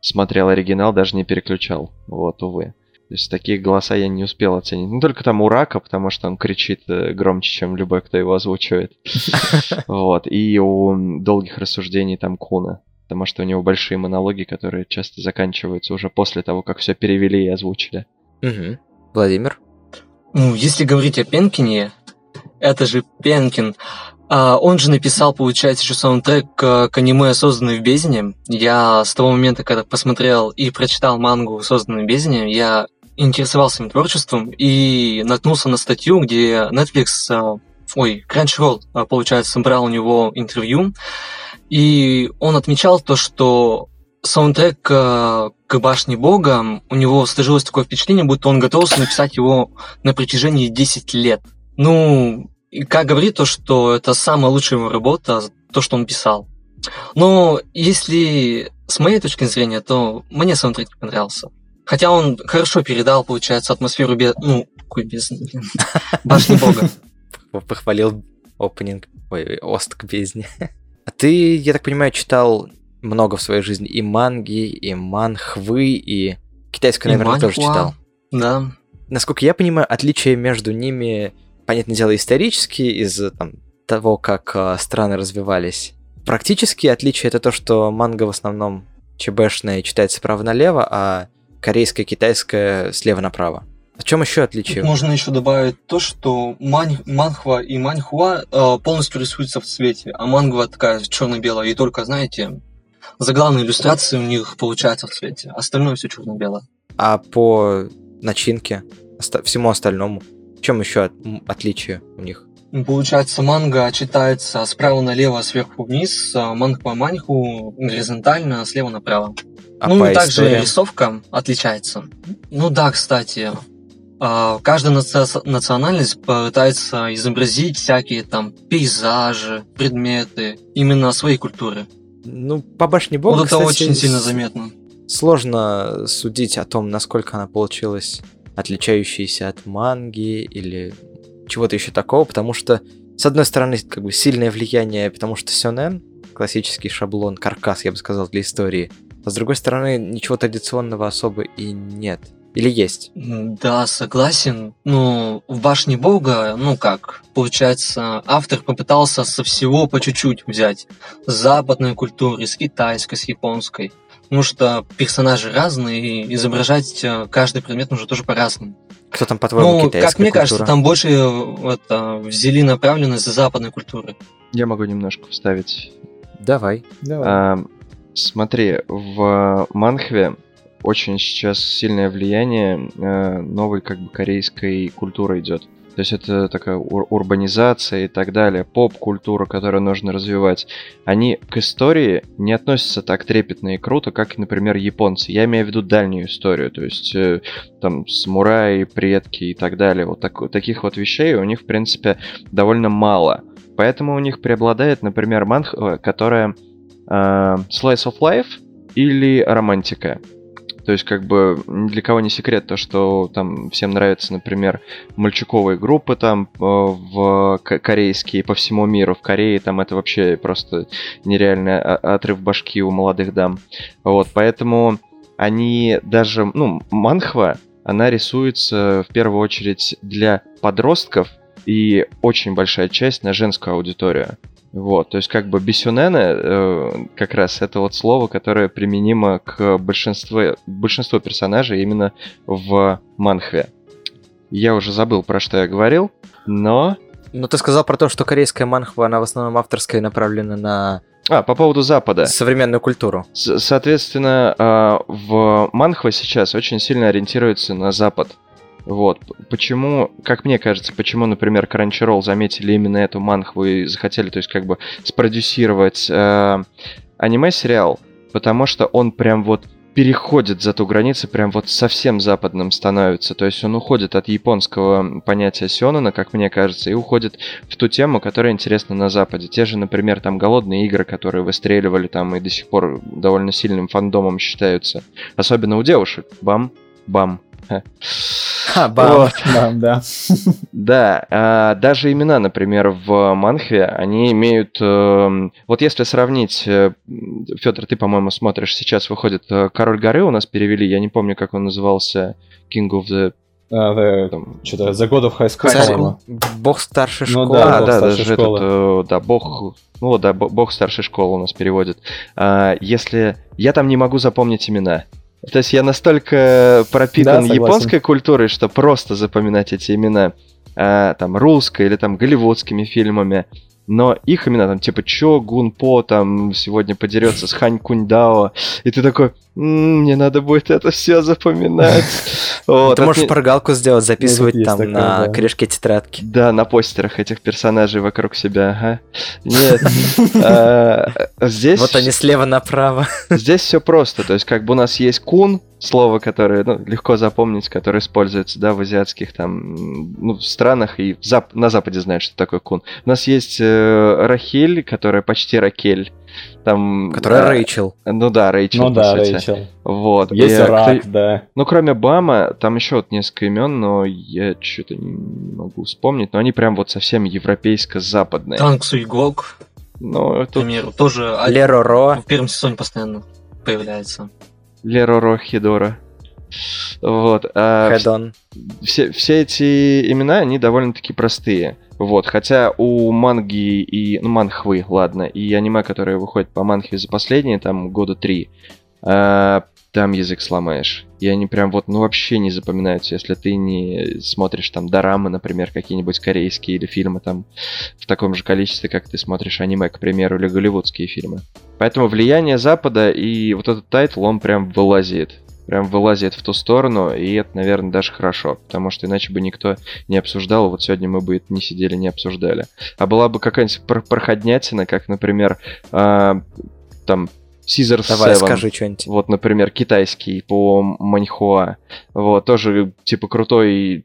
смотрел оригинал, даже не переключал, вот, увы. То есть такие голоса я не успел оценить. Ну, только там Урака, потому что он кричит э, громче, чем любой, кто его озвучивает. Вот. И у долгих рассуждений там Куна. Потому что у него большие монологи, которые часто заканчиваются уже после того, как все перевели и озвучили. Угу. Владимир? Ну, если говорить о Пенкине, это же Пенкин. А, он же написал, получается, еще саундтрек к, аниме «Созданный в бездне». Я с того момента, когда посмотрел и прочитал мангу «Созданный в бездне», я интересовался им творчеством и наткнулся на статью, где Netflix, а, ой, Crunchyroll, а, получается, брал у него интервью, и он отмечал то, что саундтрек к, к «Башне Бога», у него сложилось такое впечатление, будто он готовился написать его на протяжении 10 лет. Ну, и как говорит то, что это самая лучшая его работа, то, что он писал. Но если с моей точки зрения, то мне саундтрек не понравился. Хотя он хорошо передал, получается, атмосферу без... Ну, какой без... Башни Бога. Похвалил опенинг, ой, ост к бездне. А ты, я так понимаю, читал много в своей жизни и манги, и манхвы, и китайскую, И наверное, тоже манхва. читал. Да. Насколько я понимаю, отличие между ними понятное дело, исторические, из там, того, как э, страны развивались. Практически отличие это то, что манга в основном ЧБшная читается право налево, а корейская, китайская слева направо. В чем еще отличие? Можно еще добавить то, что мань, манхва и маньхуа э, полностью рисуются в цвете, а мангва такая черно-белая, и только, знаете, заглавные иллюстрации у них получаются в цвете, остальное все черно-белое. А по начинке, оста- всему остальному, в чем еще от- отличие у них? Получается, манга читается справа налево, сверху вниз, а манхва маньху горизонтально, слева направо. А ну, и также истории? рисовка отличается. Ну да, кстати, каждая наци- национальность пытается изобразить всякие там пейзажи, предметы именно своей культуры. Ну, по башне бога, вот это кстати, очень сильно заметно. Сложно судить о том, насколько она получилась отличающейся от манги или чего-то еще такого, потому что, с одной стороны, как бы сильное влияние, потому что сёнэн, классический шаблон, каркас, я бы сказал, для истории, а с другой стороны, ничего традиционного особо и нет. Или есть? Да, согласен. Ну, в башне бога, ну как, получается, автор попытался со всего по чуть-чуть взять. С западной культуры, с китайской, с японской. Потому что персонажи разные, и изображать э, каждый предмет нужно тоже по-разному. Кто там, по-твоему, Ну, как мне кажется, культура? там больше э, это, взяли направленность западной культуры. Я могу немножко вставить. Давай. А, смотри, в Манхве очень сейчас сильное влияние э, новой как бы корейской культуры идет. То есть это такая ур- урбанизация и так далее, поп-культура, которую нужно развивать. Они к истории не относятся так трепетно и круто, как, например, японцы. Я имею в виду дальнюю историю, то есть э, там самураи, предки и так далее. Вот так- таких вот вещей у них, в принципе, довольно мало. Поэтому у них преобладает, например, манхва, которая э, slice of life или романтика. То есть, как бы, ни для кого не секрет то, что там всем нравятся, например, мальчуковые группы там э, в корейские по всему миру. В Корее там это вообще просто нереальный о- отрыв башки у молодых дам. Вот, поэтому они даже, ну, манхва, она рисуется в первую очередь для подростков и очень большая часть на женскую аудиторию. Вот, то есть как бы бисюнены, э, как раз это вот слово, которое применимо к большинству, большинству персонажей именно в манхве. Я уже забыл, про что я говорил, но... Ну, ты сказал про то, что корейская манхва, она в основном авторская и направлена на А, по поводу Запада. современную культуру. С- Соответственно, а, в манхва сейчас очень сильно ориентируется на Запад. Вот. Почему, как мне кажется, почему, например, Crunchyroll заметили именно эту манхву и захотели, то есть, как бы, спродюсировать э, аниме-сериал, потому что он прям вот переходит за ту границу, прям вот совсем западным становится. То есть он уходит от японского понятия сёнэна, как мне кажется, и уходит в ту тему, которая интересна на Западе. Те же, например, там голодные игры, которые выстреливали там и до сих пор довольно сильным фандомом считаются. Особенно у девушек. Бам, бам. Ха. Ха, бам. Вот. Да, да. Да, а, даже имена, например, в Манхве, они имеют... эм, вот если сравнить... Федор, ты, по-моему, смотришь, сейчас выходит э, «Король горы» у нас перевели, я не помню, как он назывался, King of the... А, да, там, Что-то The God of High School, Царь-. Бог старшей Ну школы. да, а, бог да, даже школы. этот, э, да, бог, ну да, бо- бог старшей школы у нас переводит. А, если я там не могу запомнить имена. То есть я настолько пропитан согласен. японской культурой, что просто запоминать эти имена а, там русской или там голливудскими фильмами. Но их имена там типа Чо Гунпо там сегодня подерется с Хань Куньдао. И ты такой, «М, мне надо будет это все запоминать. Вот, Ты можешь не- шпаргалку сделать, записывать есть там такое, на да. корешке тетрадки. Да, на постерах этих персонажей вокруг себя, ага. Нет. а, Здесь Вот они слева направо. здесь все просто. То есть, как бы у нас есть кун, слово, которое ну, легко запомнить, которое используется да, в азиатских там ну, странах и в зап- на Западе знают, что такое кун. У нас есть э, Рахель, которая почти Ракель. Там, Которая а, Рэйчел. Ну да, Рэйчел, Ну по да, сути. Рэйчел. Вот. Есть И, Рак, кто- да. ну, кроме Бама, там еще вот несколько имен, но я что-то не могу вспомнить. Но они прям вот совсем европейско-западные. Танк Суйгок, Ну, к тут примеру, тоже Лероро. в первом сезоне постоянно появляется. Лероро Хидора. Вот. а on. все, все эти имена, они довольно-таки простые. Вот, хотя у манги и, ну, манхвы, ладно, и аниме, которые выходят по манхве за последние, там, года три, а, там язык сломаешь. И они прям вот, ну, вообще не запоминаются, если ты не смотришь там дорамы, например, какие-нибудь корейские или фильмы там в таком же количестве, как ты смотришь аниме, к примеру, или голливудские фильмы. Поэтому влияние Запада и вот этот title, он прям вылазит. Прям вылазит в ту сторону, и это, наверное, даже хорошо, потому что иначе бы никто не обсуждал, вот сегодня мы бы это не сидели, не обсуждали. А была бы какая-нибудь про- проходнятина, как, например, а, там, Scissor Давай, Seven. скажи что-нибудь. Вот, например, китайский по маньхуа. Вот, тоже, типа, крутой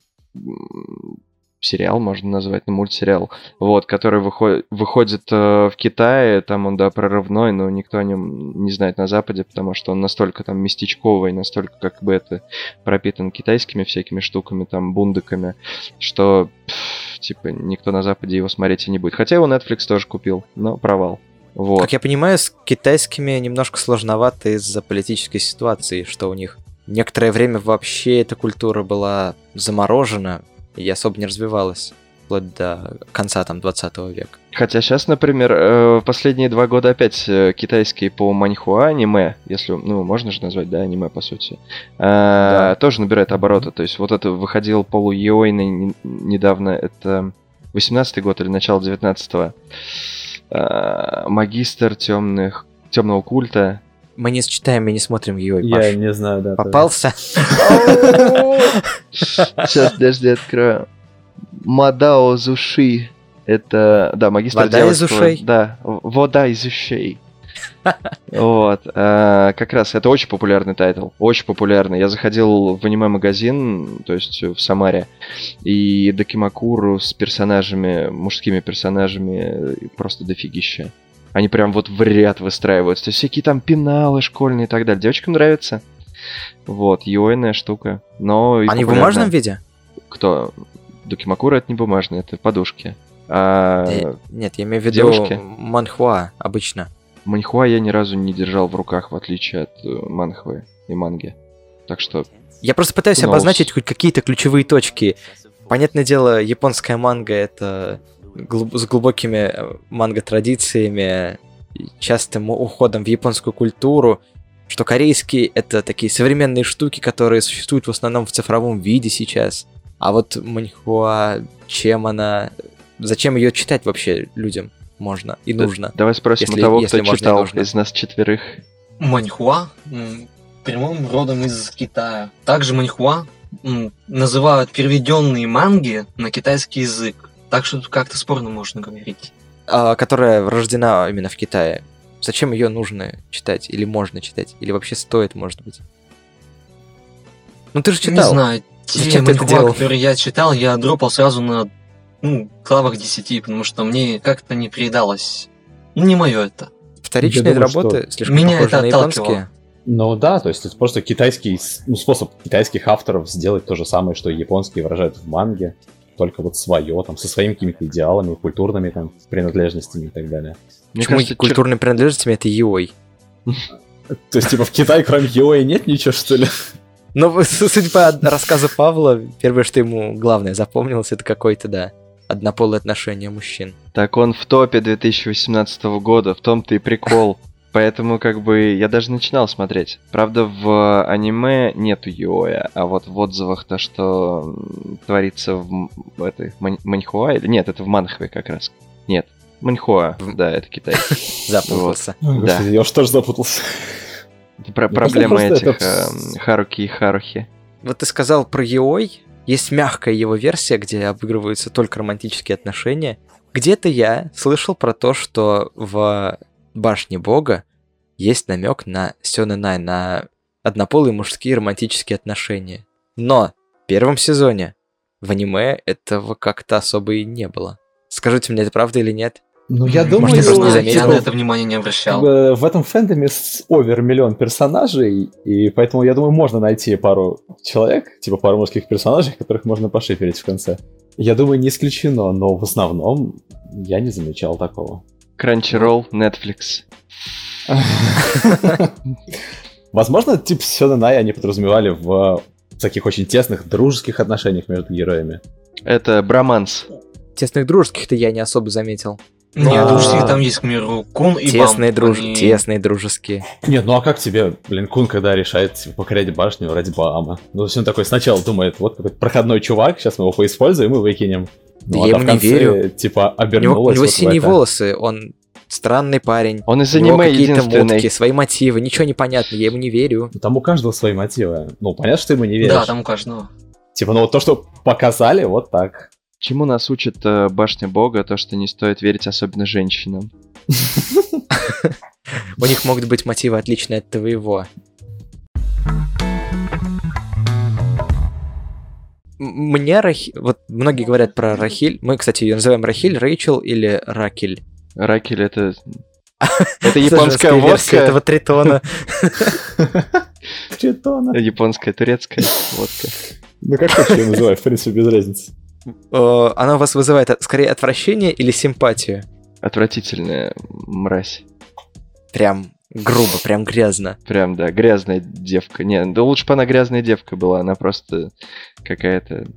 сериал, можно назвать, ну, мультсериал. Вот, который выходит, выходит э, в Китае, там он, да, прорывной, но никто о нем не знает на Западе, потому что он настолько там местечковый, настолько, как бы это, пропитан китайскими всякими штуками, там, бундыками, что, пф, типа, никто на Западе его смотреть и не будет. Хотя его Netflix тоже купил, но провал. Вот. Как я понимаю, с китайскими немножко сложновато из-за политической ситуации, что у них некоторое время вообще эта культура была заморожена и особо не развивалась, вплоть до конца там 20 века. Хотя сейчас, например, э, последние два года опять э, китайские по маньхуа аниме, если, ну, можно же назвать, да, аниме, по сути, э, тоже набирает обороты. То есть вот это выходил полуйойный не- недавно, это 18-й год или начало 19-го. Э, магистр темных темного культа. Мы не читаем и не смотрим ее. Я не знаю, да. Попался? Сейчас, подожди, открою. Мо Дао Цзу Ши. Это, да, магистр Вода из ушей? Да, вода из ушей. Вот, э, как раз, это очень популярный title, очень популярный. Я заходил в аниме-магазин, то есть в Самаре, и дакимакуру с персонажами, мужскими персонажами, просто дофигища. Они прям вот в ряд выстраиваются. То есть всякие там пеналы школьные и так далее. Девочкам нравится. Вот, юойная штука. Но Они в популярная. бумажном виде? Кто? Докимакура это не бумажные, это подушки. А Э, Нет, я имею в виду девушки? манхуа обычно. Маньхуа я ни разу не держал в руках, в отличие от э, манхвы и манги. Так что Я просто пытаюсь обозначить хоть какие-то ключевые точки. Понятное дело, японская манга это глуб- с глубокими э, манго-традициями, частым уходом в японскую культуру, что корейские это такие современные штуки, которые существуют в основном в цифровом виде сейчас. А вот маньхуа, чем она... Зачем ее читать вообще людям можно и д- нужно? давай спросим Если- у того, если кто можно читал нужно. из нас четверых. Маньхуа прямым родом из Китая. Также маньхуа называют переведенные манги на китайский язык. Так что тут как-то спорно можно говорить. а, которая рождена именно в Китае. Зачем ее нужно читать? Или можно читать? Или вообще стоит, может быть? Ну ты же читал. Не знаю, те Зачем ты это маньхуа, делал? которые я читал, я дропал сразу на ну, главах 10, потому что мне как-то не приедалось. Ну, не мое это. Вторичные думаю, работы слишком Меня похожи это на отталкивало. японские. Ну да, то есть это просто китайский ну, способ китайских авторов сделать то же самое, что и японские выражают в манге, только вот свое, там, со своими какими-то идеалами, культурными там принадлежностями и так далее. Мне Почему кажется, чер- культурными принадлежностями это Йой? То есть, типа, в Китае кроме Йои нет ничего, что ли? Ну, с- судя по рассказу Павла, первое, что ему главное запомнилось, это какое-то, да, однополое отношение мужчин. Так он в топе 2018 года, в том-то и прикол. Поэтому, как бы, я даже начинал смотреть. Правда, в аниме нету Йоя, а вот в отзывах то, что творится в, этой мань- маньхуа, или нет, это в манхве как раз. Нет, маньхуа, да, это Китай. Запутался. Да. я уж тоже запутался. Про- проблема этих эм, Харуки и Харухи. Вот ты сказал про Йой. Есть мягкая его версия, где обыгрываются только романтические отношения. Где-то я слышал про то, что в Башне Бога есть намек на Сёнэнай, на однополые мужские романтические отношения. Но в первом сезоне в аниме этого как-то особо и не было. Скажите мне, это правда или нет? Ну, я думаю, Может, я просто не заметил. Я на это внимание не обращал. в этом фэнтоме с овер миллион персонажей, и поэтому, я думаю, можно найти пару человек, типа пару мужских персонажей, которых можно пошиперить в конце. Я думаю, не исключено, но в основном я не замечал такого. Crunchyroll, Netflix. Возможно, типа Сёнэнай они подразумевали в таких очень тесных дружеских отношениях между героями. Это броманс. Тесных дружеских-то я не особо заметил. Нет, А. дружеские там есть, к примеру, Кун и Тесные, Бам. друж... Они- Тесные дружеские. Нет, ну а как тебе, блин, Кун, когда решает типа, покорять башню ради Баама? Ну, то есть он такой сначала думает, вот какой-то проходной чувак, сейчас мы его поиспользуем и выкинем. Да Ну, а я ему в не конце, верю. Типа, У него, обернулось у него вот синие это. волосы, он странный парень. Он из У аниме какие-то мутки, свои мотивы, ничего не понятно, я ему не верю. Ну, Там у каждого свои мотивы. Ну, понятно, что ему не веришь. Да, там у каждого. Типа, ну вот то, что показали, вот так. Чему нас учит э, башня бога, то, что не стоит верить особенно женщинам. У них могут быть мотивы отличные от твоего. Мне Рахиль... Вот многие говорят про Рахиль. Мы, кстати, ее называем Рахиль, Рэйчел или Ракель. Ракель это... Это японская водка. этого тритона. Тритона. Японская, турецкая водка. Ну, как ее называй, в принципе, без разницы. Э, Она у вас вызывает от- скорее отвращение или симпатию? Отвратительная мразь. Прям грубо, прям грязно. Прям, да, грязная девка. Не, да лучше бы она грязная девка была, она просто какая-то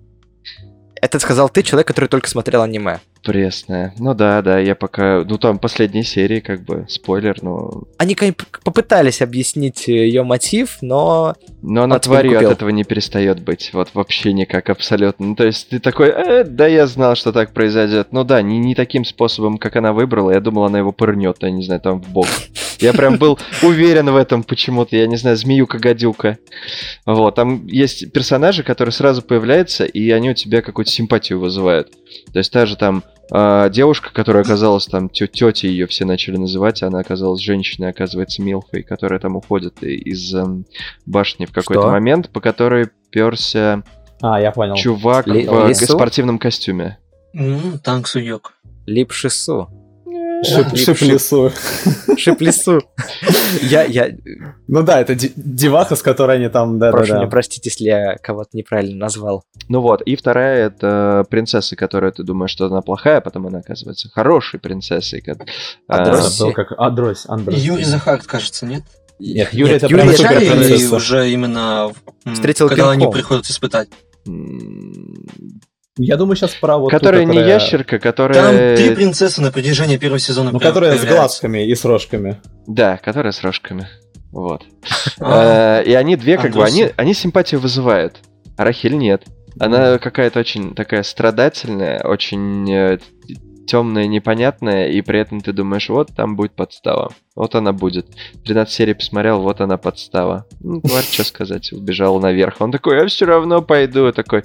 Это сказал ты, человек, который только смотрел аниме. Пресная. Ну да, да, я пока... Ну там последние серии, как бы, спойлер, но... Они попытались объяснить ее мотив, но Но она тварью от этого не перестает быть. Вот вообще никак, абсолютно. Ну, то есть ты такой, «Э, да я знал, что так произойдет. Ну да, не, не таким способом, как она выбрала. Я думал, она его пырнет, я не знаю, там в бок. Я прям был уверен в этом почему-то. Я не знаю, змеюка-гадюка. Вот, там есть персонажи, которые сразу появляются, и они у тебя какую-то симпатию вызывают. То есть та же там а, девушка, которая оказалась там, тетей ее все начали называть, она оказалась женщиной, оказывается, Милфой, которая там уходит из эм, башни в какой-то момент, по которой перся А, я понял. чувак Ли- в лису? спортивном костюме. Ну, танк суёк. Лип Шису. Шип, шип лесу. Шип Лису. Я, я Ну да, это деваха, с которой они там, прошу меня да-да-да. простить, если я кого-то неправильно назвал. Ну вот, и вторая это принцесса, которая ты думаешь, что она плохая, а потом она оказывается хорошей принцессой. как- А а, Дросси? Забыл, как Андрось. Юрий Захарт, кажется, нет? Нет, Юрий это Юрий принцесса. уже именно Встретил когда они приходят испытать? Я думаю, сейчас про вот ту, Которая не ящерка, Там которая... три принцессы на протяжении первого сезона Ну, которая с появляются. глазками и с рожками. Да, которая с рожками. Вот. А, Э, И они две, как бы, они, они симпатию вызывают. А Рахиль нет. Она какая-то очень такая страдательная, очень темная, непонятная, и при этом ты думаешь, вот там будет подстава. Вот она будет. 13 серий посмотрел, вот она подстава. Ну, тварь, что сказать, убежал наверх. Он такой, я все равно пойду. Я такой,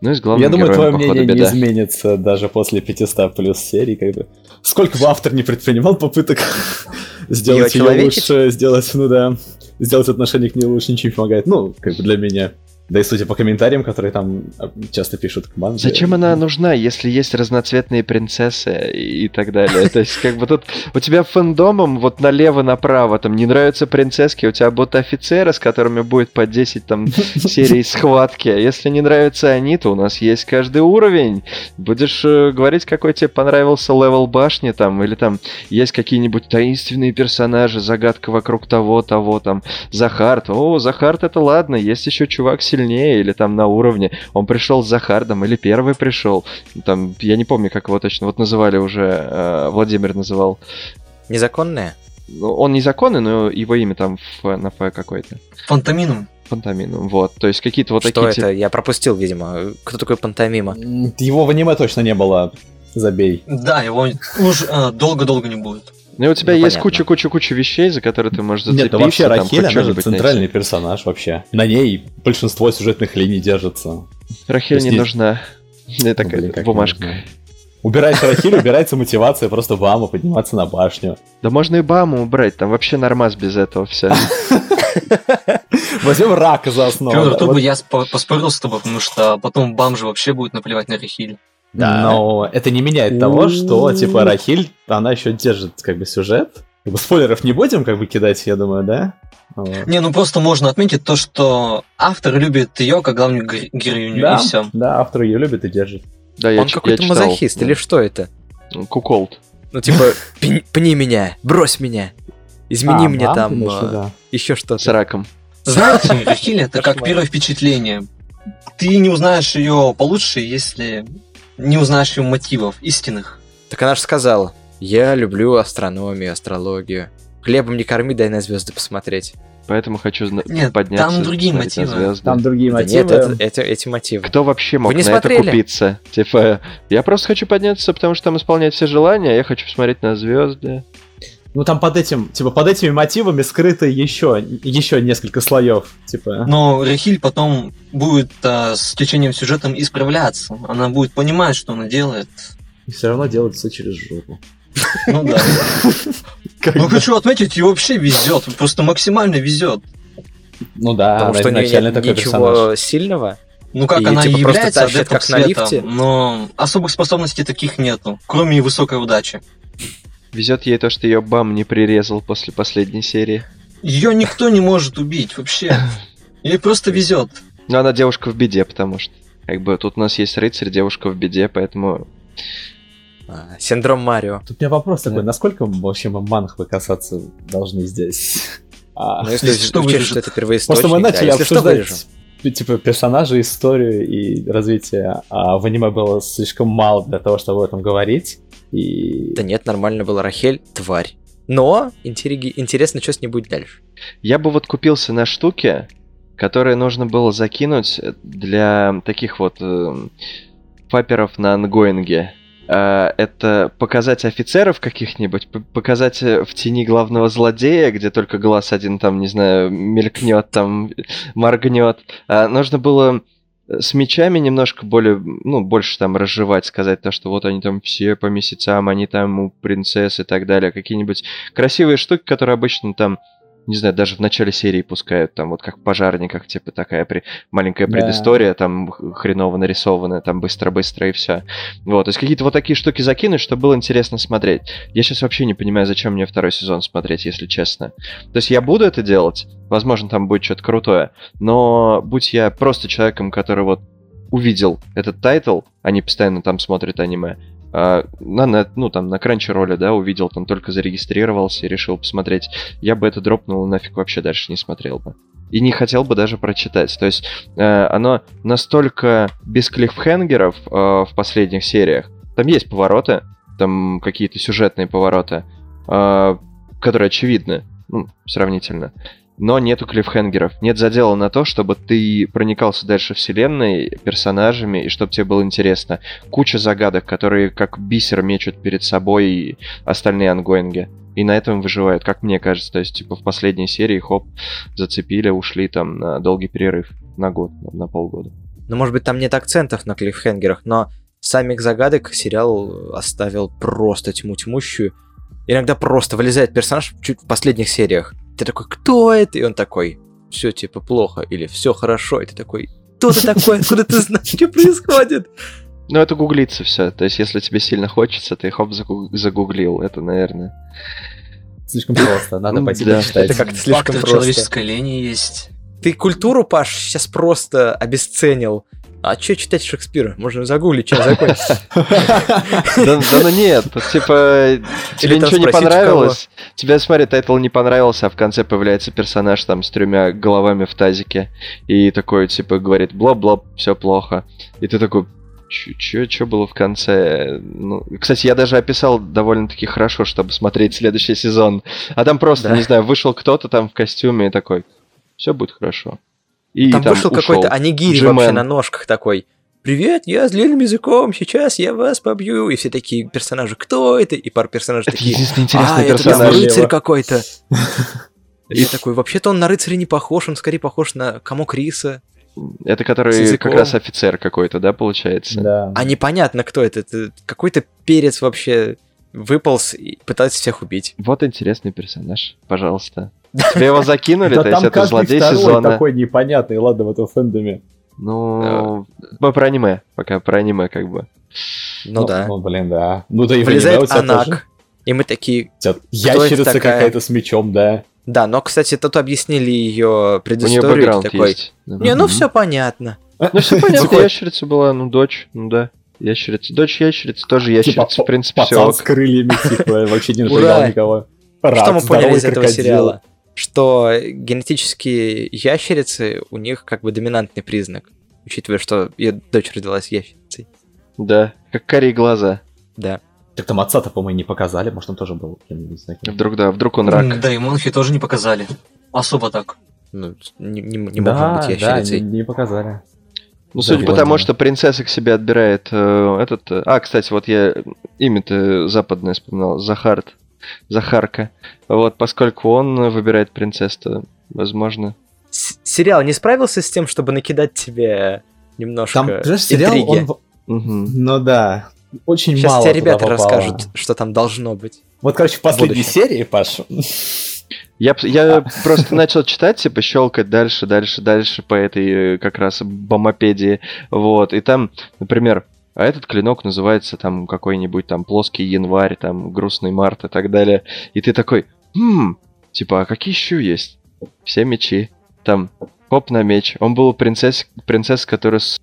ну и с главным Я думаю, твое походу, мнение не беда. изменится даже после 500 плюс серий. Как бы. Сколько бы автор не предпринимал попыток сделать ее очеловечить? лучше, сделать, ну да, сделать отношение к ней лучше, ничего не помогает. Ну, как бы для меня. Да и судя по комментариям, которые там а, часто пишут команды. Зачем она нужна, если есть разноцветные принцессы и так далее? То есть, как бы тут у тебя фэндомом вот налево-направо, там не нравятся принцесски, у тебя будут офицеры, с которыми будет по 10 там серий схватки. А Если не нравятся они, то у нас есть каждый уровень. Будешь э, говорить, какой тебе понравился level башни там, или там есть какие-нибудь таинственные персонажи, загадка вокруг того, того, там, Захард. О, Захард это ладно, есть еще чувак сильнее, или там на уровне. Он пришел с Захардом, или первый пришел. Там, я не помню, как его точно, вот называли уже, э, Владимир называл. Незаконная? Ну, Он незаконный, но его имя там Ф, на Ф какой-то. Фантомином. Фантамином, вот. То есть какие-то вот Что такие... это? Я пропустил, видимо. Кто такой пантомима? Его в аниме точно не было. Забей. Да, его уж а, долго-долго не будет. Ну и у тебя Ну, есть куча-куча-куча вещей, за которые ты можешь зацепиться. Нет, ну вообще там, Рахиль, хоть она же центральный найти. персонаж вообще. На ней большинство сюжетных линий держится. Рахиль То не есть- нужна. Ну, Ну, такая блин, как бумажка. Убирается Рахиль, убирается мотивация просто Бама подниматься на башню. Да можно и Баму убрать, там вообще нормас без этого все. Возьмем рака за основу. Федор, тут бы я спо- поспорил с тобой, потому что потом бам же вообще будет наплевать на Рахиль. Но это не меняет того, что, типа, Рахиль, она еще держит, как бы, сюжет. Как бы, спойлеров не будем, как бы, кидать, я думаю, да? Вот. Не, ну просто можно отметить то, что автор любит ее как главную гер- героиню, Да, и все. да, автор ее любит и держит. Да, я Он какой-то я читал. мазохист, или что это? Куколд. Ну, типа, «Пни- меня, брось меня. Измени А, мне там имеешь в виду? еще что-то. С раком. Знаете, Рахиль это как первое впечатление. Ты не узнаешь ее получше, если не узнаешь ее мотивов истинных. Так она же сказала, я люблю астрономию, астрологию. Хлебом не корми, дай на звезды посмотреть. Поэтому хочу зна- Нет, подняться. там другие мотивы. звезды. Там другие Да мотивы. нет, это, это- эти мотивы. Кто вообще мог Вы не на смотрели? это купиться? Типа, я просто хочу подняться, потому что там исполнять все желания, а я хочу посмотреть на звезды. Ну там под этим, типа, под этими мотивами скрыто еще, еще несколько слоев. Типа. Но Рахиль потом будет а, с течением сюжетом исправляться. Она будет понимать, что она делает. И все равно делают все через жопу. Ну да. Ну хочу отметить, ей вообще везет. Просто максимально везет. Ну да, Потому что изначально такой ничего персонаж. сильного. Ну как И она типа и просто является тащит, адептом как на лифте? но особых способностей таких нету, кроме высокой удачи. Везет ей то, что ее бам не прирезал после последней серии. Ее никто не может убить вообще. Ей просто везет. Но она девушка в беде, потому что как бы тут у нас есть рыцарь, девушка в беде, поэтому А, синдром Марио. Тут у меня вопрос такой, Да. насколько вообще мы манхвы касаться должны здесь? А, Ну, если Если что, учесть, что это первоисточник, Просто мы да, начали если что, вырежем. Обсуждать типа персонажей, историю и развитие, а в аниме было слишком мало для того, чтобы об этом говорить. И Да нет, нормально было. Рахель — тварь. Но интереги- интересно, что с ней будет дальше. я бы вот купился на штуки, которые нужно было закинуть для таких вот э, фаперов на ангоинге. Э, это показать офицеров каких-нибудь, показать э, в тени главного злодея, где только глаз один там, не знаю, мелькнет, там моргнет. А нужно было с мечами немножко более, ну, больше там разжевать, сказать то, что вот они там все по месяцам, они там у принцесс и так далее. Какие-нибудь красивые штуки, которые обычно там, не знаю, даже в начале серии пускают, там вот как в пожарниках, типа такая при... маленькая Да. предыстория, там х- хреново нарисованная, там быстро-быстро и все. Вот, то есть какие-то вот такие штуки закинуть, чтобы было интересно смотреть. Я сейчас вообще не понимаю, зачем мне второй сезон смотреть, если честно. То есть я буду это делать, возможно, там будет что-то крутое, но будь я просто человеком, который вот увидел этот title, а не постоянно там смотрит аниме, а, на, нет- ну, там, на Crunchyroll, да, увидел, там только зарегистрировался и решил посмотреть, я бы это дропнул нафиг вообще дальше не смотрел бы. И не хотел бы даже прочитать. То есть э, оно настолько без клиффхенгеров э, в последних сериях. Там есть повороты, там какие-то сюжетные повороты, э, которые очевидны, ну, сравнительно. Но нету клиффхенгеров. Нет задела на то, чтобы ты проникался дальше вселенной, персонажами, и чтобы тебе было интересно. Куча загадок, которые как бисер мечут перед собой и остальные ангоинги. И на этом выживают, как мне кажется. То есть, типа, в последней серии, хоп, зацепили, ушли там на долгий перерыв. На год, на полгода. Ну, может быть, там нет акцентов на клиффхенгерах, но самих загадок сериал оставил просто тьму тьмущую. Иногда просто вылезает персонаж чуть в последних сериях. Ты такой, кто это? И он такой, все типа плохо, или все хорошо. И ты такой, кто ты такой? Откуда ты знаешь, что происходит? Ну, это гуглится все. То есть, если тебе сильно хочется, ты хоп загу- загуглил. Это, наверное. слишком просто, надо пойти Да. почитать. Это как-то слишком просто. человеческой лени есть. Ты культуру, Паш, сейчас просто обесценил. А что читать Шекспира? Можно загуглить, что закончится. Да, ну нет, типа, тебе ничего не понравилось. Тебе, смотри, title не понравился, а в конце появляется персонаж там с тремя головами в тазике. И такой, типа, говорит, бла-бла, все плохо. И ты такой, что было в конце? Ну, кстати, я даже описал довольно-таки хорошо, чтобы смотреть следующий сезон. А там просто, Да. не знаю, вышел кто-то там в костюме и такой, все будет хорошо. И Там вышел ушел. какой-то анигири Джимен. вообще на ножках такой. Привет, я с длинным языком, сейчас я вас побью. И все такие персонажи, кто это? И пара персонажей Это такие, единственный а, интересный это там персонаж. Слева. рыцарь какой-то. И я такой, вообще-то он на рыцаря не похож, он скорее похож на комок риса. Это который как раз офицер какой-то, да, получается? Да. А непонятно, кто это. Это какой-то перец вообще выполз и пытается всех убить. Вот интересный персонаж, пожалуйста. Тебе его закинули, то есть это злодей сезона. такой непонятный, ладно, в этом фэндоме. Ну, по- про аниме, пока про аниме как бы. Ну, да. Ну, блин, да. Ну, да и у Влезает тебя тоже. Анак. И мы такие, У Ящерица какая-то с мечом, да. да, но, кстати, тут объяснили ее У нее предысторию. бэкграунд такой, есть. Не, ну все понятно. Ну все понятно, ящерица была, ну дочь, ну да. Ящерица. Дочь ящерицы, тоже Типа, ящерица, в принципе, все с крыльями, типа, вообще не напрягал никого. Что мы поняли из этого сериала? Что генетические ящерицы, у них как бы доминантный признак. Учитывая, что ее дочь родилась ящерицей. Да, как карие глаза. Да. Так там отца-то, по-моему, не показали, может, он тоже был кем-нибудь таким. Вдруг, да, вдруг он рак. Да, и Монхи тоже не показали. Особо так. Ну, не, не- не да, может быть да, ящерицей. не, не показали. Ну, Да, судя по тому, что принцесса к себе отбирает э, этот... э, А, кстати, вот я имя-то западное вспоминал. Захарт. Захарка. Вот, поскольку он выбирает принцесс, то, возможно... С- сериал не справился с тем, чтобы накидать тебе немножко Там, понимаешь, сериал, интриги? он... Мгм. Ну да, очень Сейчас мало тебе ребята попало. расскажут, что там должно быть. Вот, короче, в последней Будущее. серии, Паш, Я, я просто начал читать, типа, щелкать дальше, дальше, дальше по этой э, как раз бомопедии. Вот, и там, например, а этот клинок называется там какой-нибудь там плоский январь, там грустный март и так далее. И ты такой, хм, типа, а какие еще есть? Все мечи. Там, поп на меч. Он был принцесс, принцесс, которая с...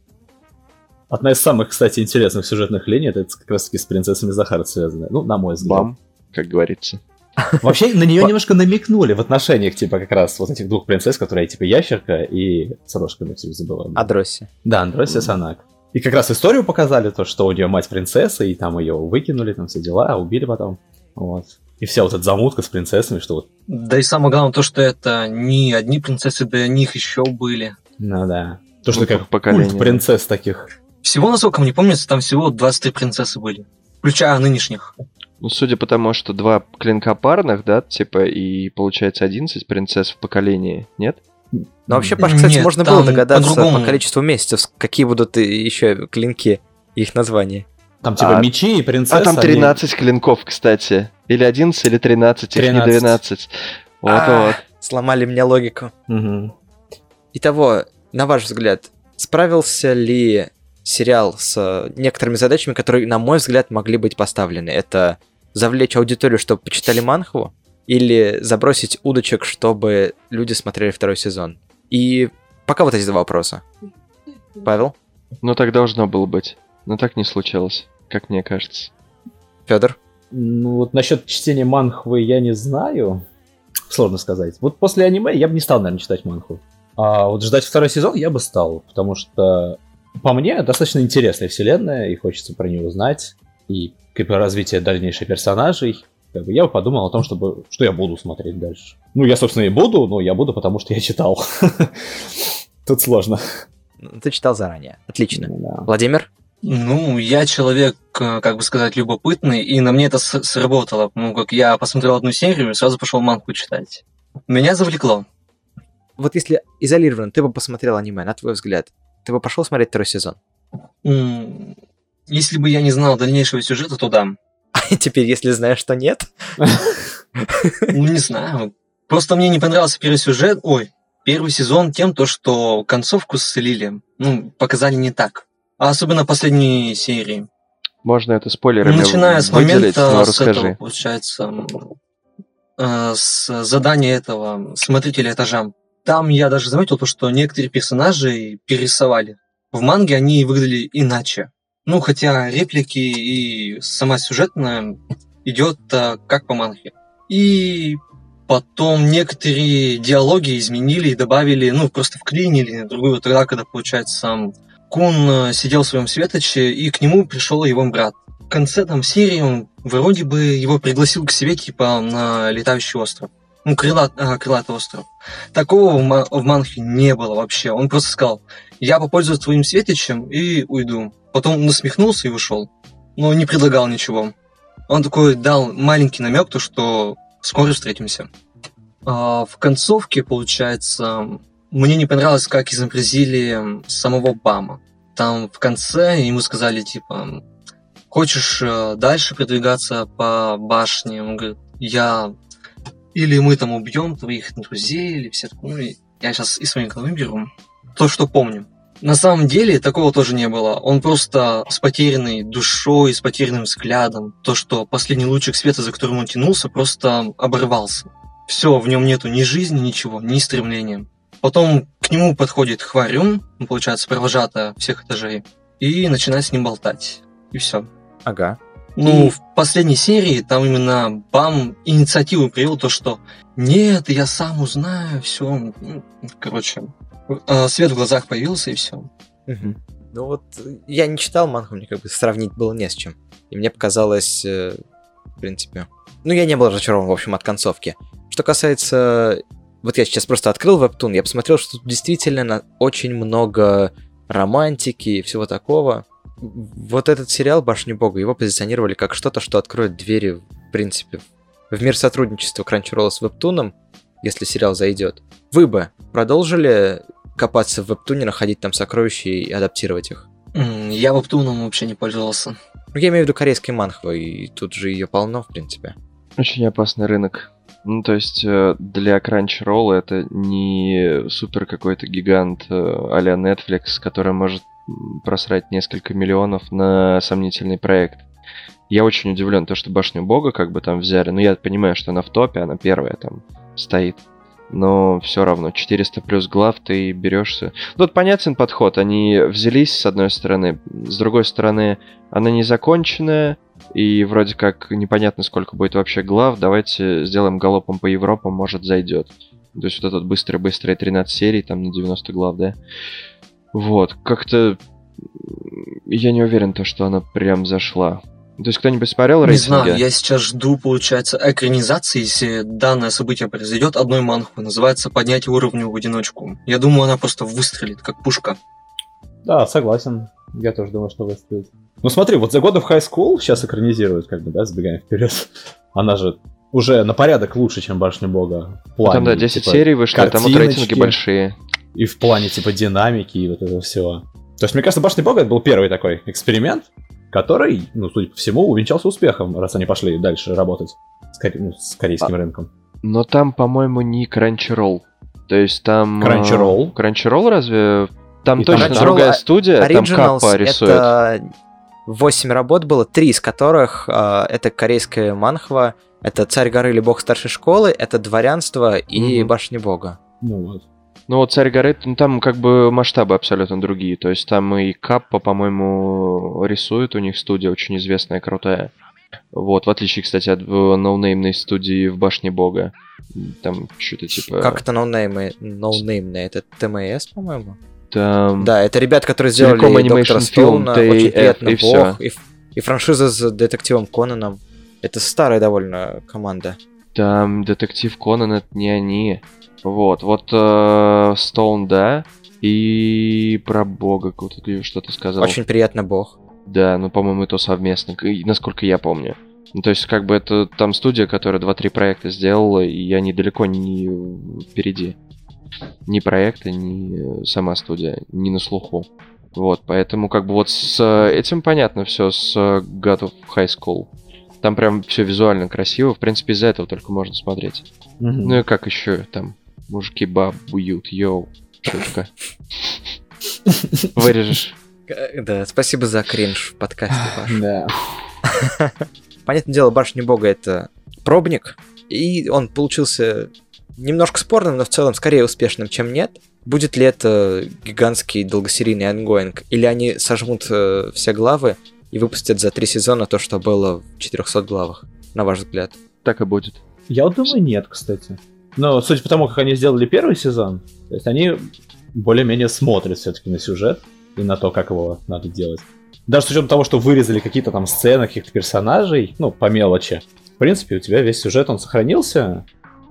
одна из самых, кстати, интересных сюжетных линий, это как раз-таки с принцессами Захара связанная. Ну, на мой взгляд. бам, как говорится. Вообще, на нее немножко намекнули в отношениях, типа, как раз вот этих двух принцесс, которые, типа, ящерка и с рожками все забываю. Адросси. Да, Андросия Санак. И как раз историю показали, то, что у нее мать принцесса, и там ее выкинули, там все дела, убили потом. Вот. И вся вот эта замутка с принцессами, что вот, Да и самое главное то, что это не одни принцессы, да и них еще были. ну да. То, что Ну, как поколение, культ принцесс таких. Всего, насколько мне помнится, там всего 23 принцессы были. Включая нынешних. Ну, судя по тому, что два клинка парных, да, типа, и получается 11 принцесс в поколении, нет? Но вообще, Паш, кстати, Нет, можно было догадаться по-другому. по количеству месяцев, какие будут еще клинки, их названия. Там типа А- мечи и принцессы. А там они- 13 клинков, кстати. Или 11, или 13, их не 13. 12. Вот, А, вот. Сломали мне логику. Мгм. Итого, на ваш взгляд, справился ли сериал с э, некоторыми задачами, которые, на мой взгляд, могли быть поставлены? Это завлечь аудиторию, чтобы почитали Манхву? Или забросить удочек, чтобы люди смотрели второй сезон? И пока вот эти два вопроса. Павел, Ну, так должно было быть. Но так не случилось, как мне кажется. Федор, Ну вот насчет чтения манхвы я не знаю. Сложно сказать. Вот после аниме я бы не стал, наверное, читать манхву. А вот ждать второй сезон я бы стал, потому что по мне достаточно интересная вселенная, и хочется про нее узнать. И развитие дальнейших персонажей. Как бы я бы подумал о том, чтобы, что я буду смотреть дальше. Ну, я, собственно, и буду, но я буду, потому что я читал. Тут сложно. ну, ты читал заранее. Отлично. Да. Владимир? Ну, я человек, э, как бы сказать, любопытный, и на мне это с- сработало. Ну, как я посмотрел одну серию и сразу пошел манку читать. Меня завлекло. Вот если изолированно ты бы посмотрел аниме, на твой взгляд, ты бы пошел смотреть второй сезон? Если бы я не знал дальнейшего сюжета, то да. А теперь, если знаешь, что нет, Ну, не знаю. Просто мне не понравился первый сюжет, ой, первый сезон тем, то, что концовку слили, ну, показали не так. А особенно последние серии. Можно это спойлерами Начиная с выделить, момента, с этого, расскажи. получается, э, с задания этого смотрителя этажа. Там я даже заметил то, что некоторые персонажи перерисовали. В манге они выглядели иначе. Ну, хотя реплики и сама сюжетная идет э, как по манге. И потом некоторые диалоги изменили и добавили, ну, просто вклинили на другую. Тогда, когда, получается, Кун э, сидел в своем светоче, и к нему пришел его брат. В конце там серии он вроде бы его пригласил к себе, типа, на летающий остров. Ну, крылат, а, крылатый остров. Такого в, в манхе не было вообще. Он просто сказал, я попользуюсь твоим светочем и уйду. Потом насмехнулся и ушел. Но не предлагал ничего. Он такой дал маленький намек, то что скоро встретимся. А, в концовке, получается, мне не понравилось, как изобразили самого Бама. Там в конце ему сказали, типа, хочешь э, дальше продвигаться по башне? Он говорит, я... Или мы там убьем твоих друзей, или все такое. Я сейчас из своей головы беру. То, что помню. На самом деле такого тоже не было. Он просто с потерянной душой, с потерянным взглядом. То, что последний лучик света, за которым он тянулся, просто оборвался. Все, в нем нету ни жизни, ничего, ни стремления. Потом к нему подходит Хварюн, ну, получается, провожатая всех этажей, и начинает с ним болтать. И все. ага. Ну, И- в последней серии там именно Бам инициативу привел то, что нет, я сам узнаю, все. Короче, свет в глазах появился и все. Мгм. Ну вот, э, я не читал мангу, мне как бы сравнить было не с чем. И мне показалось, э, в принципе... Ну, я не был разочарован, в общем, от концовки. Что касается... Вот я сейчас просто открыл вебтун, я посмотрел, что тут действительно очень много романтики и всего такого. Вот этот сериал «Башня Бога», его позиционировали как что-то, что откроет двери, в принципе, в мир сотрудничества Crunchyroll с вебтуном, если сериал зайдет. Вы бы продолжили копаться в вебтуне, находить там сокровища и адаптировать их? Я вебтуном вообще не пользовался. Ну, я имею в виду корейской манхвы, и тут же ее полно, в принципе. Очень опасный рынок. Ну, то есть э, для Crunchyroll это не супер какой-то гигант э, а-ля Netflix, который может просрать несколько миллионов на сомнительный проект. Я очень удивлен, то, что Башню Бога как бы там взяли. Ну, я понимаю, что она в топе, она первая там стоит. Но все равно, 400 плюс глав ты берешься. Ну, Тут понятен подход. Они взялись, с одной стороны. С другой стороны, она не законченная. И вроде как непонятно, сколько будет вообще глав. Давайте сделаем галопом по Европам, может зайдет. То есть вот этот быстрый-быстрый 13 серий, там на 90 глав, да? Вот, как-то я не уверен, то, что она прям зашла. То есть кто-нибудь смотрел Не рейтинги? знаю, я сейчас жду, получается, экранизации, если данное событие произойдет одной манхвы. Называется «Поднятие уровня в одиночку». Я думаю, она просто выстрелит, как пушка. Да, согласен. Я тоже думаю, что выстрелит. Ну смотри, вот The God of High School сейчас экранизируют, как бы, да, сбегаем вперед. Она же уже на порядок лучше, чем Башня Бога. В Ну, плане, там, да, 10 типа, серий вышло, там вот рейтинги большие. И в плане, типа, динамики и вот этого всего. То есть, мне кажется, Башня Бога это был первый такой эксперимент, который, ну, судя по всему, увенчался успехом, раз они пошли дальше работать с, кор- ну, с корейским рынком. Но там, по-моему, не Crunchyroll. То есть там... э, Crunchyroll? Crunchyroll разве? Там И точно Crunchyroll другая а- студия, там Каппа рисует. это 8 работ было, три из которых э, это корейская манхва, это «Царь горы» или «Бог старшей школы», это «Дворянство» и Мгм. «Башня Бога». Ну вот. Ну вот «Царь горы», ну, там как бы масштабы абсолютно другие. То есть там и Каппа, по-моему, рисует, у них студия очень известная, крутая. Вот, в отличие, кстати, от э, ноунеймной студии в Башне Бога. Там что-то типа... Как это ноунеймы? Ноунеймные? Это ТМС, по-моему? Там... Да, это ребята, которые сделали Telecom Доктора Film, Стоуна, очень приятно и Бог, всё. и, и франшиза с детективом Конаном. Это старая довольно команда. Там детектив Конан это не они. Вот, вот э, Стоун, да. И про Бога, кого-то ты что-то сказал. Очень приятно Бог. Да, ну, по-моему, это совместно, насколько я помню. Ну, то есть, как бы это там студия, которая 2-3 проекта сделала, и они далеко не впереди. Ни проекта, ни э, сама студия, не на слуху. Вот, поэтому как бы вот с этим понятно все с God of High School. Там прям все визуально красиво, в принципе, из-за этого только можно смотреть. Мгм. Ну и как еще там мужики бабуют, йоу, шутка. Вырежешь. Да, спасибо за кринж в подкасте, Паш. Да. Понятное дело, Башня Бога это пробник, и он получился немножко спорным, но в целом скорее успешным, чем нет. Будет ли это гигантский долгосерийный онгоинг, или они сожмут э, все главы и выпустят за три сезона то, что было в 400 главах, на ваш взгляд? Так и будет. Я вот думаю, нет, кстати. Но судя по тому, как они сделали первый сезон, то есть они более-менее смотрят все-таки на сюжет и на то, как его надо делать. Даже с учетом того, что вырезали какие-то там сцены, каких-то персонажей, ну, по мелочи. В принципе, у тебя весь сюжет, он сохранился,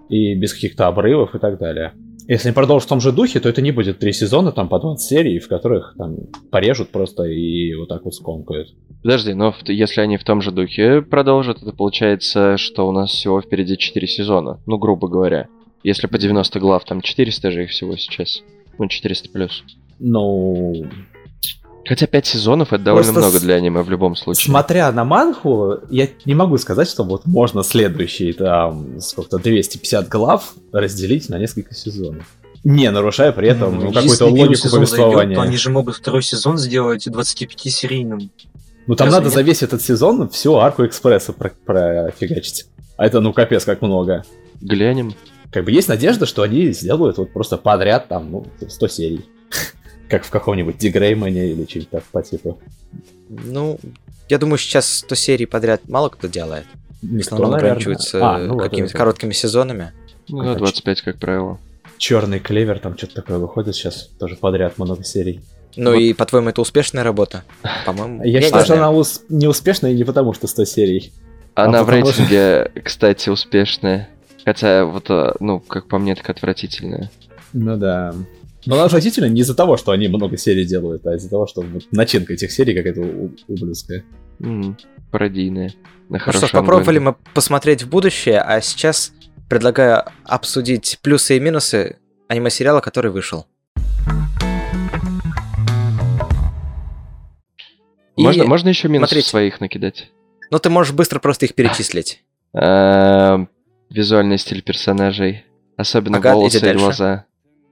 и без каких-то обрывов и так далее. Если они продолжат в том же духе, то это не будет три сезона, там, по 20 серий, в которых там порежут просто и вот так вот скомкают. Подожди, но если они в том же духе продолжат, это получается, что у нас всего впереди 4 сезона. Ну, грубо говоря. Если по 90 глав, там 400 же их всего сейчас. Ну, 400 плюс. Ну, Хотя 5 сезонов это довольно Просто много с- для аниме в любом случае. Смотря на манху, я не могу сказать, что вот можно следующие там сколько-то 250 глав разделить на несколько сезонов. Не нарушая при этом ну, какую-то логику сезон зайдет, повествования. то они же могут второй сезон сделать 25-серийным. Ну там Разве надо нет? за весь этот сезон всю арку экспресса про- профигачить. А это ну капец как много. Глянем. Как бы есть надежда, что они сделают вот просто подряд там, ну, 100 серий. Как в каком-нибудь Дигреймане или что-нибудь так по типу. Ну, я думаю, сейчас 100 серий подряд мало кто делает. В Никто, основном наверное. ограничивается А, ну вот какими-то это. короткими сезонами. Ну, да, 25, как правило. Черный клевер, там что-то такое выходит сейчас, тоже подряд много серий. Ну Вот. и, по-твоему, это успешная работа? По-моему, Я не считаю, что она ус- неуспешная не потому, что 100 серий. Она А в потому что- рейтинге, кстати, успешная. Хотя, вот, а, ну, как по мне, так отвратительная. Ну да. Но она отвратительно не из-за того, что они много серий делают, а из-за того, что вот начинка этих серий какая-то ублюдская. М, Пародийная. На Ну что ж, попробовали мы посмотреть в будущее, а сейчас предлагаю обсудить плюсы и минусы аниме-сериала, который вышел. И- Можно, можно еще минус смотрите. своих накидать? Ну, ты можешь быстро просто их перечислить. Эм, Визуальный стиль персонажей. Особенно Ага, волосы и глаза.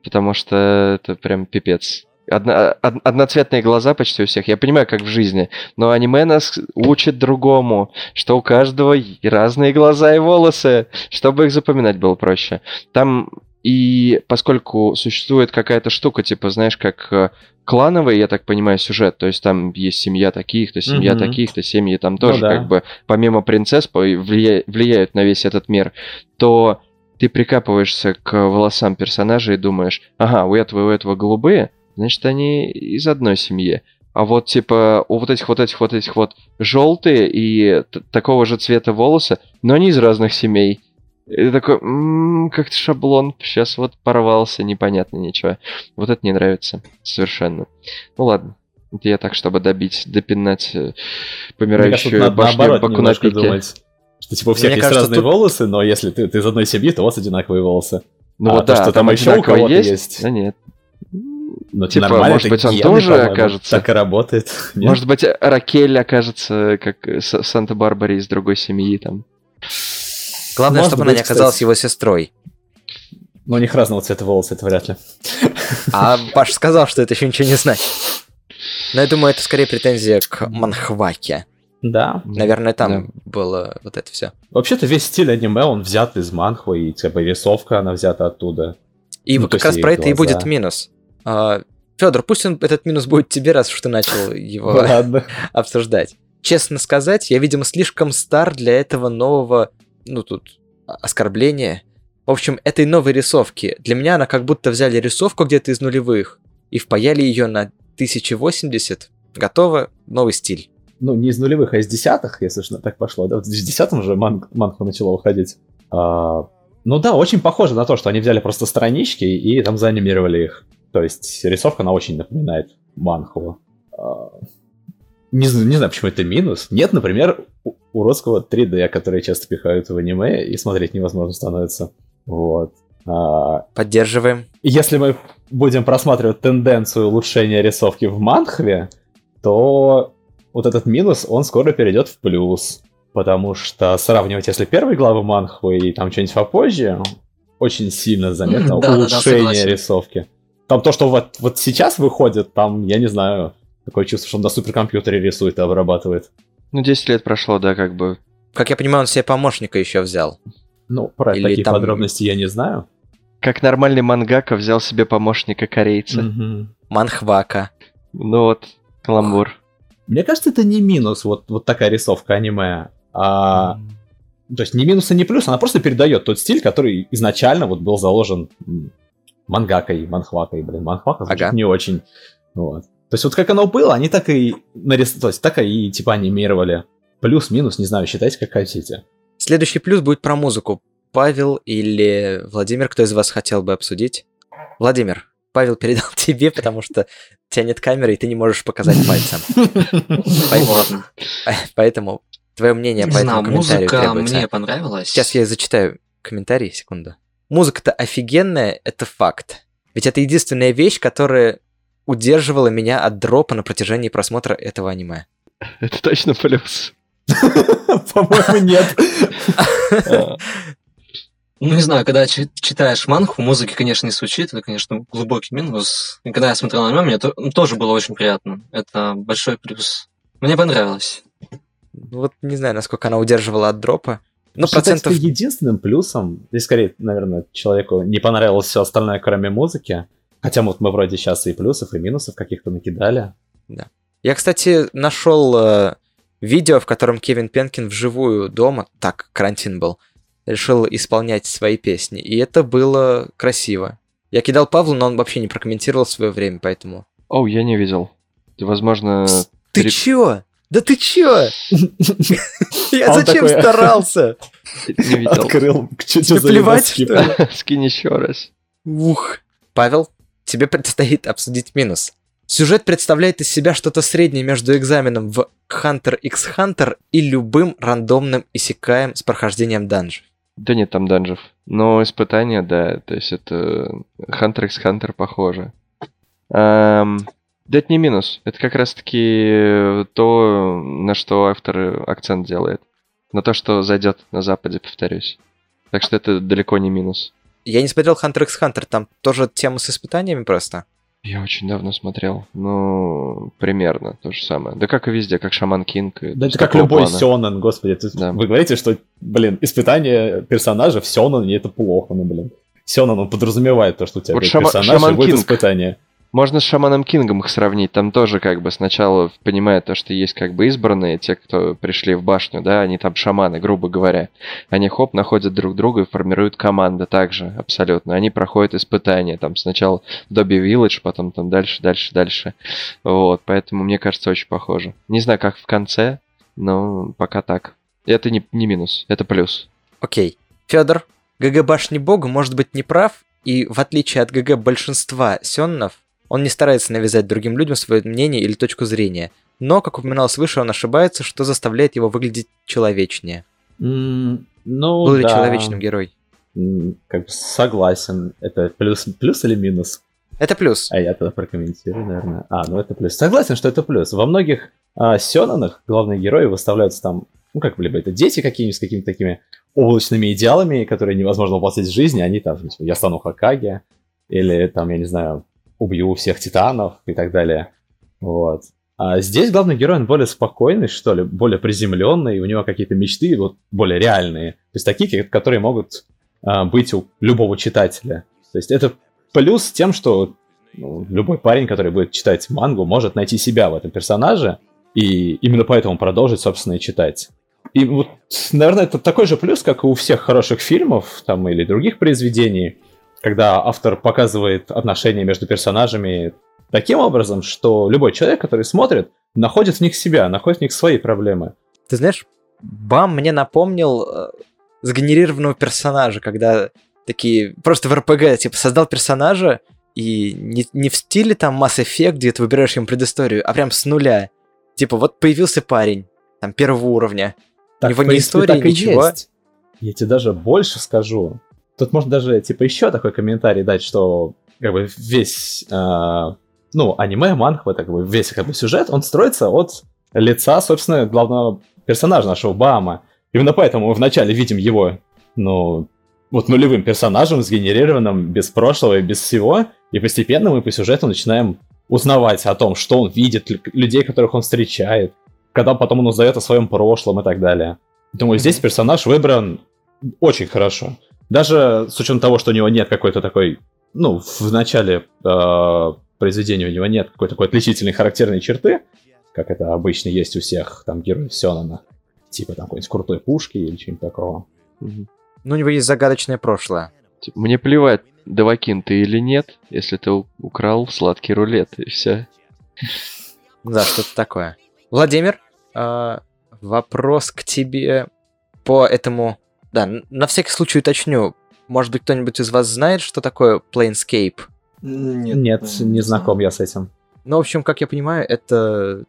Потому что это прям пипец. Одно- од- одноцветные глаза почти у всех. Я понимаю, как в жизни. Но аниме нас учит другому, что у каждого разные глаза и волосы, чтобы их запоминать было проще. Там и поскольку существует какая-то штука, типа, знаешь, как э, клановый, я так понимаю, сюжет, то есть там есть семья таких-то, семья Мгм. таких-то, семьи там тоже да. как бы помимо принцесс влия- влияют на весь этот мир, то ты прикапываешься к волосам персонажа и думаешь, ага, у этого и у этого голубые, значит, они из одной семьи. А вот, типа, у вот этих вот этих вот этих вот желтые и такого же цвета волосы, но они из разных семей. И такой, «М, как-то шаблон сейчас вот порвался, непонятно ничего. Вот это не нравится совершенно. Ну ладно. Это я так, чтобы добить, допинать э, помирающую башню наоборот Что типа у всех Мне есть кажется, разные тут- волосы, но если ты, ты из одной семьи, то у вас одинаковые волосы. Ну А вот то, да, что там еще у кого-то есть. Да нет. Ну, это Типа, нормально, может это быть, он гены, тоже окажется? Так и работает. Нет? Может быть, Ракель окажется как Санта-Барбаре из другой семьи там. Главное, Может чтобы она быть, не оказалась кстати. его сестрой. Но у них разного цвета волосы, это вряд ли. А Паш сказал, что это еще ничего не значит. Но я думаю, это скорее претензия к Манхваке. Да. Наверное, там было вот это все. Вообще-то весь стиль аниме, он взят из манхвы, и типа рисовка, она взята оттуда. И Ну, как раз про и это и глаза. будет минус. Федор, пусть он, этот минус будет тебе, раз уж ты начал его Ладно. обсуждать. Честно сказать, я, видимо, слишком стар для этого нового, ну тут, о- оскорбления. В общем, этой новой рисовки. Для меня она как будто взяли рисовку где-то из нулевых и впаяли ее на 1080. Готово, новый стиль. Ну, не из нулевых, а из десятых, если уж так пошло. Да, в 2010 уже ман- манхва начала уходить. А, ну да, очень похоже на то, что они взяли просто странички и там заанимировали их. То есть рисовка, она очень напоминает манхву. А, не, не знаю, почему это минус. Нет, например, у- уродского 3D, который часто пихают в аниме, и смотреть невозможно становится. Вот. А, Поддерживаем. если мы будем просматривать тенденцию улучшения рисовки в манхве, то вот этот минус, он скоро перейдет в плюс. Потому что сравнивать, если первые главы манхвы и там что-нибудь попозже, очень сильно заметно Да-да-да, улучшение согласен. рисовки. Там то, что вот, вот сейчас выходит, там, я не знаю, такое чувство, что он на суперкомпьютере рисует и обрабатывает. Ну, 10 лет прошло, да, как бы. Как я понимаю, он себе помощника еще взял. Ну, про Или такие там- подробности я не знаю. Как нормальный мангака взял себе помощника корейца. Мгм. Манхвака. Ну вот, каламбур. Мне кажется, это не минус, вот, вот такая рисовка аниме. А, То есть ни минус и ни плюс, она просто передает тот стиль, который изначально вот был заложен мангакой, манхвакой, блин, манхвака звучит Ага. не очень. Вот. То есть вот как оно было, они так и нарис... то есть так и типа анимировали. Плюс-минус, не знаю, считайте как хотите. Следующий плюс будет про музыку. Павел или Владимир, кто из вас хотел бы обсудить? Владимир, Павел передал тебе, потому что у тебя нет камеры, и ты не можешь показать пальцем. Поэтому твое мнение Не по этому комментарию музыка требуется. мне понравилась. Сейчас я зачитаю комментарий, секунду. Музыка-то офигенная, это факт. Ведь это единственная вещь, которая удерживала меня от дропа на протяжении просмотра этого аниме. Это точно плюс. По-моему, нет. Ну, не знаю, когда чи- читаешь манху, музыки, конечно, не звучит, это, конечно, глубокий минус. И когда я смотрел аниме, мне то- ну, тоже было очень приятно. Это большой плюс. Мне понравилось. Вот не знаю, насколько она удерживала от дропа. Ну, Считать процентов... единственным плюсом, здесь скорее, наверное, человеку не понравилось все остальное, кроме музыки, Хотя вот мы вроде сейчас и плюсов, и минусов каких-то накидали. Я, кстати, нашел э, видео, в котором Кевин Пенкин вживую дома, так, карантин был, решил исполнять свои песни. И это было красиво. Я кидал Павлу, но он вообще не прокомментировал свое время, поэтому... Оу, я не видел. Ты, возможно... Ты пере- чё? Да ты чё? Я зачем старался? Не видел. Открыл. Тебе плевать, что ли? Скинь еще раз. Ух. Павел, тебе предстоит обсудить минус. Сюжет представляет из себя что-то среднее между экзаменом в Hunter x Hunter и любым рандомным исекаем с прохождением данжей. Да нет там данжев. Но испытания, да, то есть это Hunter x Hunter похоже. Эм, да это не минус. Это как раз-таки то, на что автор акцент делает. На то, что зайдет на Западе, повторюсь. Так что это далеко не минус. Я не смотрел Hunter x Hunter, там тоже тема с испытаниями просто. Я очень давно смотрел. Ну, примерно то же самое. Да как и везде, как Шаман Кинг. Да это как любой плана. сёнэн, господи. ты- Да. Вы говорите, что, блин, испытание персонажа в сёнэне это плохо, ну, блин. Сёнэн, он подразумевает то, что у тебя Вот Шама- персонаж, Шаман и будет Кинг. испытание. Можно с Шаманом Кингом их сравнить. Там тоже как бы сначала понимая то, что есть как бы избранные, те, кто пришли в башню, да, они там шаманы, грубо говоря. Они хоп, находят друг друга и формируют команды также, абсолютно. Они проходят испытания, там сначала Добби Вилледж, потом там дальше, дальше, дальше. Вот, поэтому мне кажется очень похоже. Не знаю, как в конце, но пока так. Это не, не минус, это плюс. Окей. Федор, ГГ Башни Бога может быть неправ, и в отличие от ГГ большинства сённов, он не старается навязать другим людям свое мнение или точку зрения. Но, как упоминалось выше, он ошибается, что заставляет его выглядеть человечнее. М, Ну, Был ли да. человечным герой? М, Как бы согласен. Это плюс, плюс или минус? Это плюс. А я тогда прокомментирую, наверное. А, ну это плюс. Согласен, что это плюс. Во многих а, сёнэнах главные герои выставляются там, ну как бы, либо это дети какие-нибудь с какими-то такими облачными идеалами, которые невозможно воплотить в жизни, они там, я стану Хакаге, или там, я не знаю, убью всех титанов и так далее. Вот. А здесь главный герой, он более спокойный, что ли, более приземленный, у него какие-то мечты вот более реальные. То есть такие, которые могут а, быть у любого читателя. То есть это плюс тем, что ну, любой парень, который будет читать мангу, может найти себя в этом персонаже, и именно поэтому продолжить, собственно, и читать. И вот, наверное, это такой же плюс, как и у всех хороших фильмов там, или других произведений, когда автор показывает отношения между персонажами таким образом, что любой человек, который смотрит, находит в них себя, находит в них свои проблемы. Ты знаешь, Бам мне напомнил э, сгенерированного персонажа, когда такие... Просто в РПГ, типа, создал персонажа, и не, не в стиле там Mass Effect, где ты выбираешь ему предысторию, а прям с нуля. Типа, вот появился парень, там, первого уровня. У него в ни принципе, истории, так и ничего. есть. Я тебе даже больше скажу. Тут можно даже, типа, еще такой комментарий дать, что как бы весь, э, ну, аниме, манхва, так бы весь как бы сюжет, он строится от лица, собственно, главного персонажа нашего Баама. Именно поэтому мы вначале видим его, ну, вот нулевым персонажем, сгенерированным без прошлого и без всего, и постепенно мы по сюжету начинаем узнавать о том, что он видит, лю- людей, которых он встречает, когда потом он узнает о своем прошлом и так далее. Думаю, здесь персонаж выбран очень хорошо. Даже с учетом того, что у него нет какой-то такой, ну, в начале э, произведения у него нет какой-то такой отличительной характерной черты, как это обычно есть у всех там героев Сёнона. Типа там какой-нибудь крутой пушки или чего-нибудь такого. Ну, у него есть загадочное прошлое. Мне плевать, Давакин ты или нет, если ты украл сладкий рулет, и все. Да, что-то такое. Владимир, э, вопрос к тебе по этому... Да, на всякий случай уточню. Может быть, кто-нибудь из вас знает, что такое Planescape? Нет, Нет, не знаком я с этим. Ну, в общем, как я понимаю, это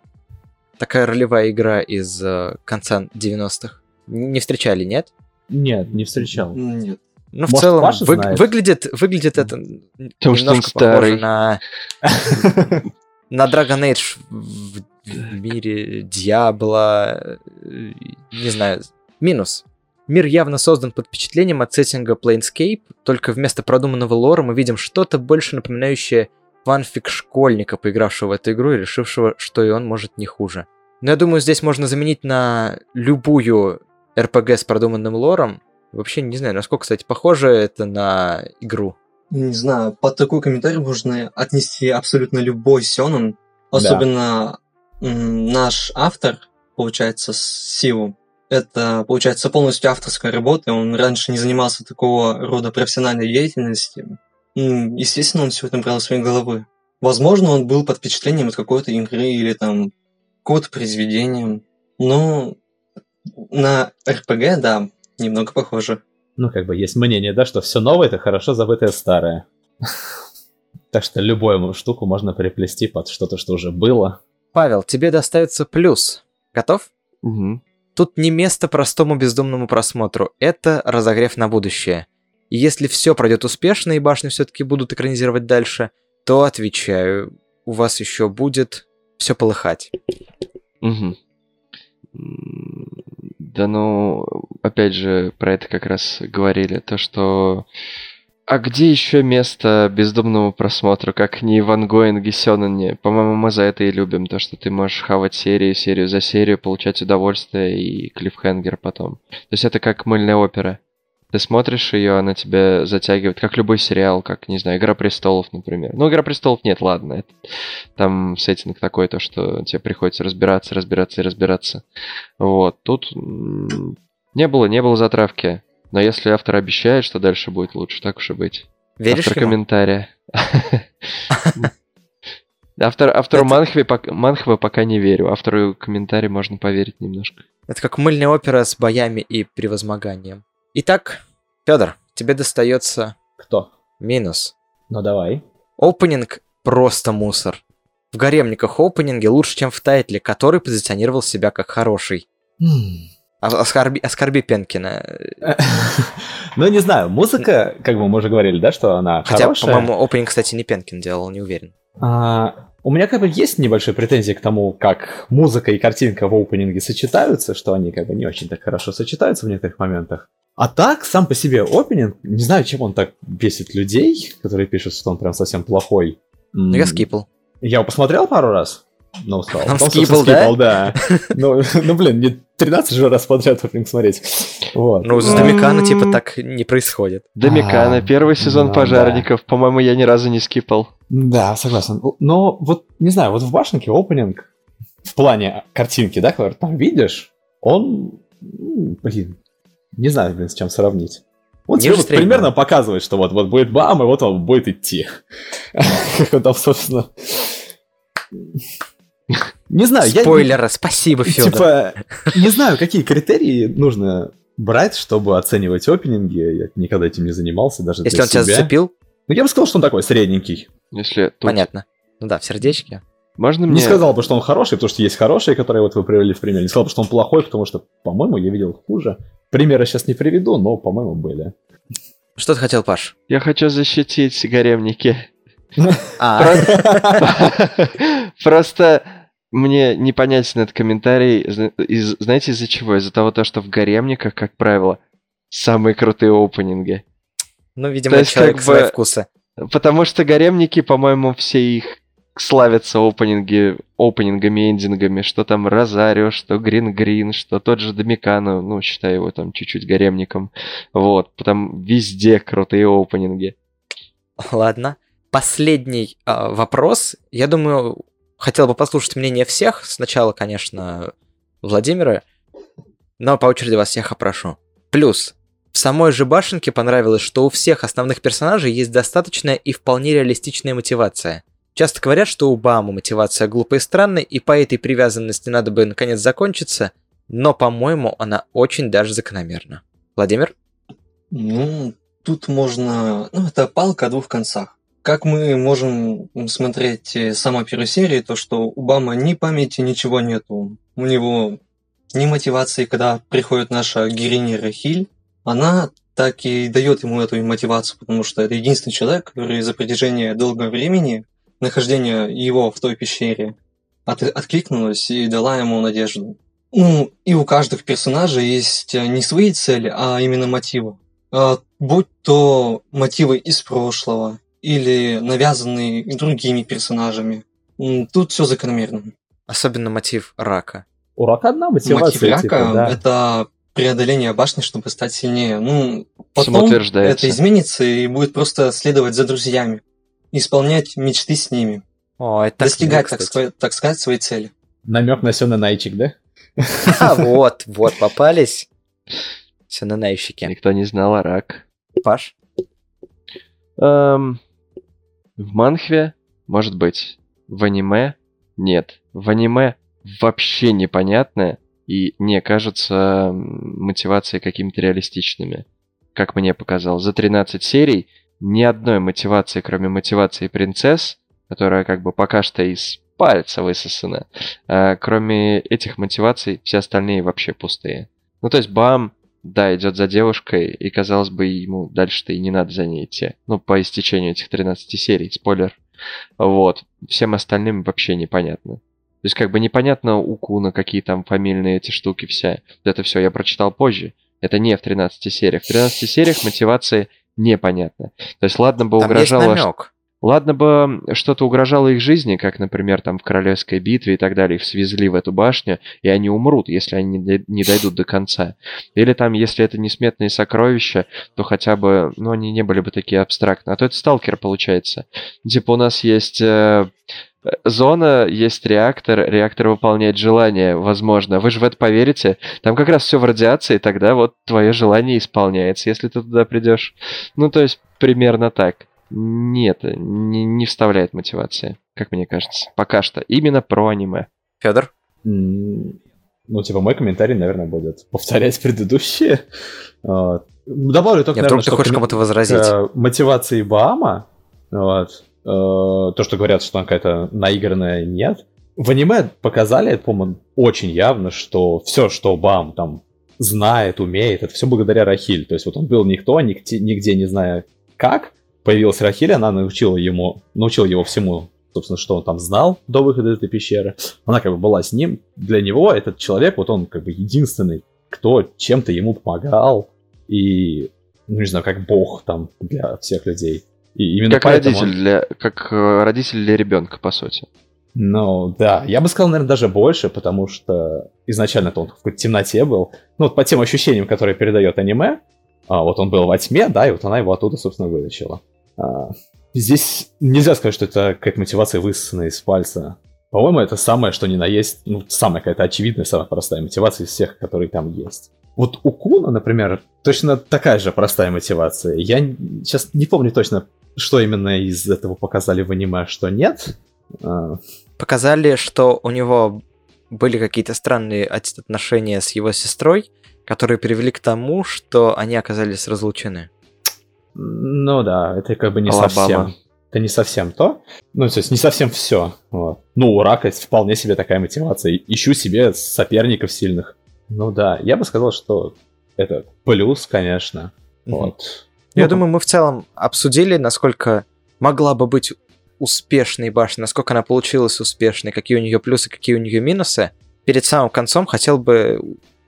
такая ролевая игра из э, конца 90-х. Не встречали, нет? Нет, не встречал. Нет. Ну, в Может, целом, Паша вы- знает? выглядит, выглядит это Потому что немножко похоже старый. на, на Dragon Age в, в мире Диабло. э, Не знаю. Минус. Мир явно создан под впечатлением от сеттинга Planescape, только вместо продуманного лора мы видим что-то больше напоминающее фанфик школьника, поигравшего в эту игру и решившего, что и он может не хуже. Но я думаю, здесь можно заменить на любую RPG с продуманным лором. Вообще не знаю, насколько, кстати, похоже это на игру. не знаю, под такой комментарий можно отнести абсолютно любой сёнэн, особенно м, наш автор, получается, Сиву. Это, получается, полностью авторская работа, он раньше не занимался такого рода профессиональной деятельностью. М, Естественно, он все это брал из своей головы. Возможно, он был под впечатлением от какой-то игры или там какого-то произведения, но на РПГ, да, немного похоже. Ну, как бы есть мнение, да, что все новое это хорошо забытое старое. Так что любую штуку можно переплести под что-то, что уже было. Павел, тебе достается плюс. Готов? Мгм. Тут не место простому бездумному просмотру, это разогрев на будущее. И если все пройдет успешно и башни все-таки будут экранизировать дальше, то отвечаю, у вас еще будет все полыхать. М, Да ну, опять же, про это как раз говорили, то что... А где еще место бездумному просмотру, как не в ангоинге Сёнэне? По-моему, мы за это и любим, то, что ты можешь хавать серию, серию за серию, получать удовольствие и клиффхенгер потом. То есть это как мыльная опера. Ты смотришь ее, она тебя затягивает, как любой сериал, как, не знаю, Игра престолов, например. Ну, Игра престолов нет, ладно. Это, там сеттинг такой, то, что тебе приходится разбираться, разбираться и разбираться. Вот. Тут не было, не было затравки. Но если автор обещает, что дальше будет лучше, так уж и быть. Веришь Автор ему? комментария. Автор, автору Это- Манхве, Манхве пока не верю. Автору комментария можно поверить немножко. Это как мыльная опера с боями и превозмоганием. Итак, Федор, тебе достается Кто? минус. Ну давай. Опенинг просто мусор. В гаремниках опенинги лучше, чем в тайтле, который позиционировал себя как хороший. А- Оскорби, оскорби Пенкина. Ну, не знаю, музыка, как бы мы уже говорили, да, что она Хотя, хорошая. по-моему, опенинг, кстати, не Пенкин делал, не уверен. А, у меня как бы есть небольшие претензии к тому, как музыка и картинка в опенинге сочетаются, что они как бы не очень так хорошо сочетаются в некоторых моментах. А так, сам по себе опенинг, не знаю, чем он так бесит людей, которые пишут, что он прям совсем плохой. Ну, я скипал. Я его посмотрел пару раз, Он потом, скипал, собственно, да? да? Ну, ну, блин, мне 13 же раз подряд опенинг смотреть. Вот. Ну, с Домикана типа так не происходит. Домикана, А, первый сезон ну пожарников. По-моему, я ни разу не скипал. Да, согласен. Но вот, не знаю, вот в башенке опенинг в плане картинки, да, который там видишь, он, блин, не знаю, блин, с чем сравнить. Он тебе Ниже вот примерно показывает, что вот, вот будет бам, и вот он будет идти. Как он там, собственно... Не знаю, я... Спойлеры, спасибо, Федор. Типа, не знаю, какие критерии нужно брать, чтобы оценивать опенинги. Я никогда этим не занимался, даже Если для он тебя себя. зацепил, Ну, я бы сказал, что он такой средненький. Если тут- понятно. Ну да, в сердечке. Можно мне... Не сказал бы, что он хороший, потому что есть хорошие, которые вот вы привели в пример. Не сказал бы, что он плохой, потому что, по-моему, я видел хуже. Примеры сейчас не приведу, но, по-моему, были. Что ты хотел, Паш? Я хочу защитить гаремники. А, Просто мне непонятен этот комментарий. Из- Знаете, из-за чего? Из-за того, то, что в гаремниках, как правило, самые крутые опенинги. ну, видимо, То есть, человек как бы- вкусы. Потому что гаремники, по-моему, все их славятся опенинги, опенингами, эндингами, что там Розарио, что Грин Грин, что тот же Домикану, ну, считаю его там чуть-чуть гаремником. Вот, там везде крутые опенинги. Ладно. Последний а, вопрос. Я думаю, хотел бы послушать мнение всех. Сначала, конечно, Владимира, но по очереди вас всех опрошу. Плюс, в самой же башенке понравилось, что у всех основных персонажей есть достаточная и вполне реалистичная мотивация. Часто говорят, что у Баама мотивация глупая и странная, и по этой привязанности надо бы наконец закончиться, но, по-моему, она очень даже закономерна. Владимир? Ну, тут можно... Ну, это палка о двух концах. Как мы можем смотреть э, самую первую серию, то что у Бама ни памяти, ничего нету. У него ни мотивации, когда приходит наша героиня Рахиль, она так и дает ему эту мотивацию, потому что это единственный человек, который за протяжении долгого времени нахождения его в той пещере от- откликнулась и дала ему надежду. Ну, и у каждых персонажей есть э, не свои цели, а именно мотивы. А, будь то мотивы из прошлого или навязанные другими персонажами. Тут все закономерно. Особенно мотив рака. У Рака одна мотивация, Мотив рака типа, да. это преодоления башни, чтобы стать сильнее. Ну, потом это изменится и будет просто следовать за друзьями, исполнять мечты с ними, О, это так достигать, мило, так, сказать, так сказать, своей цели. Намек на Сёнэнайчик, да? А, вот, вот, попались. Все на найщике. Никто не знал, а рак. Паш? В манхве, может быть. В аниме нет. В аниме вообще непонятно и не кажется мотивации какими-то реалистичными. Как мне показалось. За 13 серий ни одной мотивации, кроме мотивации принцесс, которая как бы пока что из пальца высосана, а кроме этих мотиваций все остальные вообще пустые. Ну то есть Бам, да, идет за девушкой, и казалось бы, ему дальше-то и не надо за ней идти. Ну, по истечению этих 13 серий, спойлер. Вот. Всем остальным вообще непонятно. То есть, как бы непонятно у Куна, какие там фамильные эти штуки вся. Это все я прочитал позже. Это не в 13 сериях. В 13 сериях мотивации непонятно. То есть, ладно бы Там есть угрожало... намек. Ладно бы что-то угрожало их жизни, как, например, там в Королевской битве и так далее, их свезли в эту башню, и они умрут, если они не дой- не дойдут до конца. Или там, если это несметные сокровища, то хотя бы, ну, они не были бы такие абстрактные. А то это сталкер получается. Типа у нас есть э, зона, есть реактор, реактор выполняет желание, возможно. Вы же в это поверите? Там как раз все в радиации, тогда вот твое желание исполняется, если ты туда придешь. Ну, то есть, примерно так. Нет, не, не вставляет мотивации, как мне кажется. Пока что. Именно про аниме. Федор? Ну, типа, мой комментарий, наверное, будет повторять предыдущие. Вот. Добавлю только, Я наверное, вдруг ты что хочешь кому-то возразить. к мотивации Баама, вот, э, то, что говорят, что она какая-то наигранная, нет. В аниме показали, по-моему, очень явно, что все, что Баам там знает, умеет, это все благодаря Рахиль. То есть вот он был никто, нигде, нигде не зная как, появилась Рахиль, она научила ему, научила его всему, собственно, что он там знал до выхода из этой пещеры. Она как бы была с ним. Для него этот человек, вот он как бы единственный, кто чем-то ему помогал. И, ну не знаю, как бог там для всех людей. И именно Как поэтому родитель для. Как э, родитель для ребенка, по сути. Ну, да. Я бы сказал, наверное, даже больше, потому что изначально-то он в какой-то темноте был. Ну, вот по тем ощущениям, которые передает аниме, а, вот он был во тьме, да, и вот она его оттуда, собственно, вытащила. А, здесь нельзя сказать, что это какая-то мотивация высосанная из пальца. По-моему, это самое, что ни на есть, ну, самая какая-то очевидная, самая простая мотивация из всех, которые там есть. Вот у Куна, например, точно такая же простая мотивация. Я сейчас не помню точно, что именно из этого показали в аниме, а что нет. А, Показали, что у него были какие-то странные от- отношения с его сестрой, которые привели к тому, что они оказались разлучены. Ну да, это как бы не Алабама. совсем. Это не совсем то. Ну, то есть не совсем все. Вот. Ну, у Рака вполне себе такая мотивация. Ищу себе соперников сильных. Ну да, я бы сказал, что это плюс, конечно. Мгм. Вот. Я Ну, думаю, мы в целом обсудили, насколько могла бы быть успешной башня, насколько она получилась успешной, какие у нее плюсы, какие у нее минусы. Перед самым концом хотел бы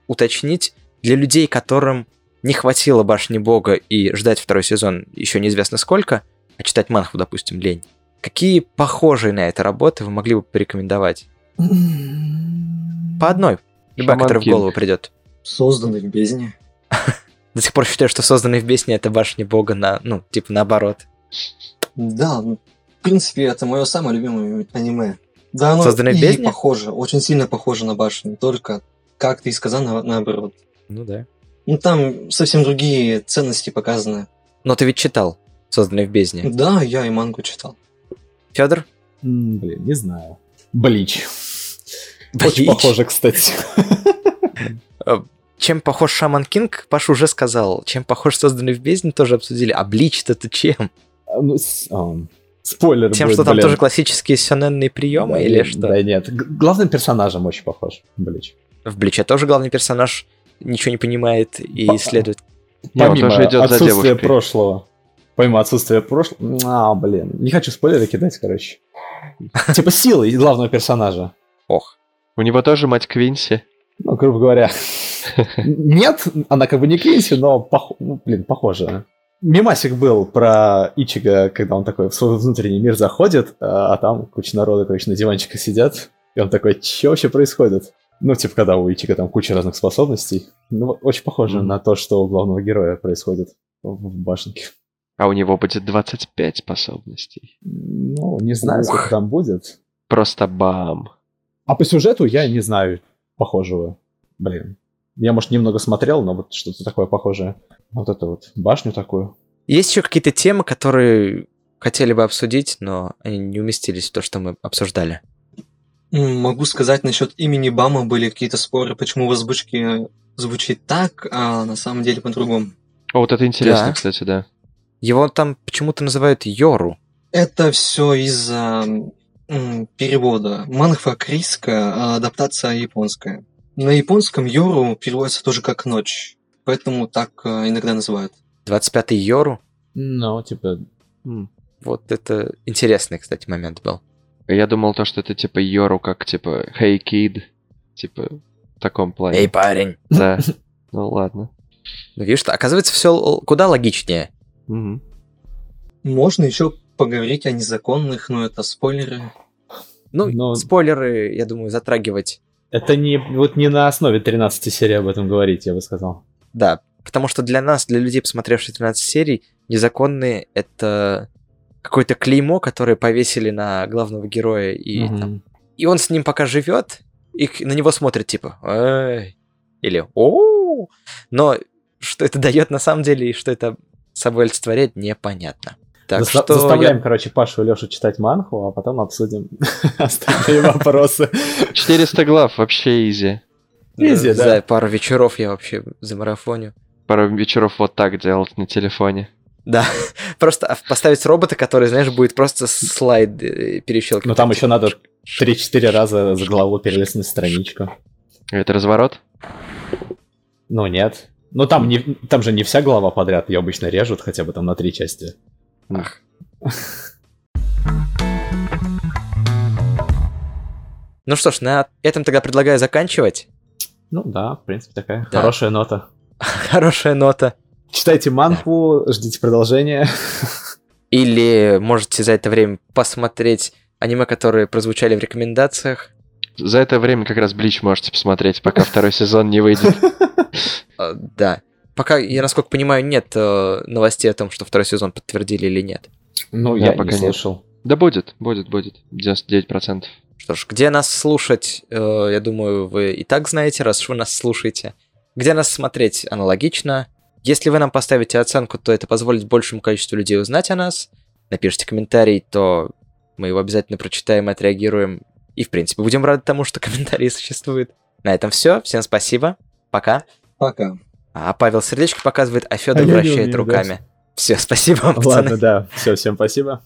уточнить для людей, которым не хватило башни бога и ждать второй сезон еще неизвестно сколько, а читать манхву, допустим, лень. Какие похожие на это работы вы могли бы порекомендовать? По одной. Любая, которая в голову придет. Созданный в бездне. До сих пор считаю, что созданный в бездне это башня бога на, ну, типа наоборот. Да, ну, в принципе, это мое самое любимое аниме. Да, оно Созданное в и бездне? похоже, очень сильно похоже на башню, только, как ты и сказал, на- наоборот. Ну да. Ну, там совсем другие ценности показаны. Но ты ведь читал созданный в бездне. Да, я и мангу читал. Федор? м, Блин, не знаю. Блич. Очень Блич. похоже, кстати. Чем похож Шаман Кинг, Паша уже сказал. Чем похож созданный в бездне, тоже обсудили. А Блич-то ты чем? А, ну, ам, Спойлер Тем, будет, что там блин. тоже классические сёнэнные приемы Да или что? Да нет. Главным персонажем очень похож. Блич. В Бличе тоже главный персонаж ничего не понимает и По-. Не, он Помимо тоже идет за отсутствия девушкой. прошлого. Помимо отсутствия прошлого... А, блин. Не хочу спойлеры кидать, короче. Типа силы главного персонажа. Ох. У него тоже мать Квинси. Ну, грубо говоря. Нет, она как бы не Квинси, но, пох- ну, блин, похоже. Мимасик был про Ичига, когда он такой в свой внутренний мир заходит, а а там куча народа, короче, на диванчиках сидят. И он такой, что вообще происходит? Ну, типа, когда у Ичика там куча разных способностей. Ну, очень похоже Мгм. на то, что у главного героя происходит в в башенке. А у него будет 25 способностей. Ну, не знаю, Ух. сколько там будет. Просто бам. А по сюжету я не знаю похожего. Блин. Я, может, немного смотрел, но вот что-то такое похожее. Вот эту вот башню такую. Есть еще какие-то темы, которые хотели бы обсудить, но они не уместились в то, что мы обсуждали. Могу сказать насчет имени Бама были какие-то споры, почему в озвучке звучит так, а на самом деле по-другому. О, вот это интересно, Да. кстати, да. Его там почему-то называют Йору. Это все из-за перевода. Манхва корейская, а адаптация японская. На японском Йору переводится тоже как ночь, поэтому так а, иногда называют. 25-й Йору. Ну, типа, Вот это интересный, кстати, момент был. Я думал то, что это типа Йору, как типа Hey Kid. Типа в таком плане. Эй, парень! Да. Ну ладно. Ну, видишь, оказывается, все куда логичнее. Можно еще поговорить о незаконных, но это спойлеры. Ну, Но- спойлеры, я думаю, затрагивать. это не, вот не на основе 13 серии об этом говорить, я бы сказал. Да, потому что для нас, для людей, посмотревших 13 серий, незаконные — это какое-то клеймо, которое повесили на главного героя, и, Мгм. там- и он с ним пока живет, и на него смотрят типа «Эй!» или о Но что это дает на самом деле, и что это собой олицетворяет, непонятно. Так Заста- что Заставляем, я- короче, Пашу и Лешу читать манху, а потом обсудим остальные вопросы. 400 глав, вообще изи. Изи, да. За пару вечеров я вообще замарафоню. Пару вечеров вот так делать на телефоне. Да, просто а, поставить робота, который, знаешь, будет просто слайд э, перещелкивать. Но там еще надо 3-4 раза за голову перелистнуть страничку. Это разворот? Ну, нет. Ну, там, не, там же не вся глава подряд, ее обычно режут хотя бы там на три части. Ах. Ну что ж, на этом тогда предлагаю заканчивать. Ну да, в принципе, такая Да. хорошая нота. Хорошая нота. Читайте манху, ждите продолжения. Или можете за это время посмотреть аниме, которые прозвучали в рекомендациях. За это время как раз Блич можете посмотреть, пока второй сезон не выйдет. Э, Да. Пока, я насколько понимаю, нет э, новостей о том, что второй сезон подтвердили или нет. Ну, я пока не слышал. Да будет, будет, будет. 99%. Что ж, где нас слушать, э, я думаю, вы и так знаете, раз вы нас слушаете. Где нас смотреть, аналогично. Если вы нам поставите оценку, то это позволит большему количеству людей узнать о нас. Напишите комментарий, то мы его обязательно прочитаем и отреагируем. И, в принципе, будем рады тому, что комментарии существуют. На этом все. Всем спасибо. Пока. Пока. А Павел сердечко показывает, а Федор А я не вращает умею, руками. Все, спасибо вам, пацаны. Ладно, да. Все, всем спасибо.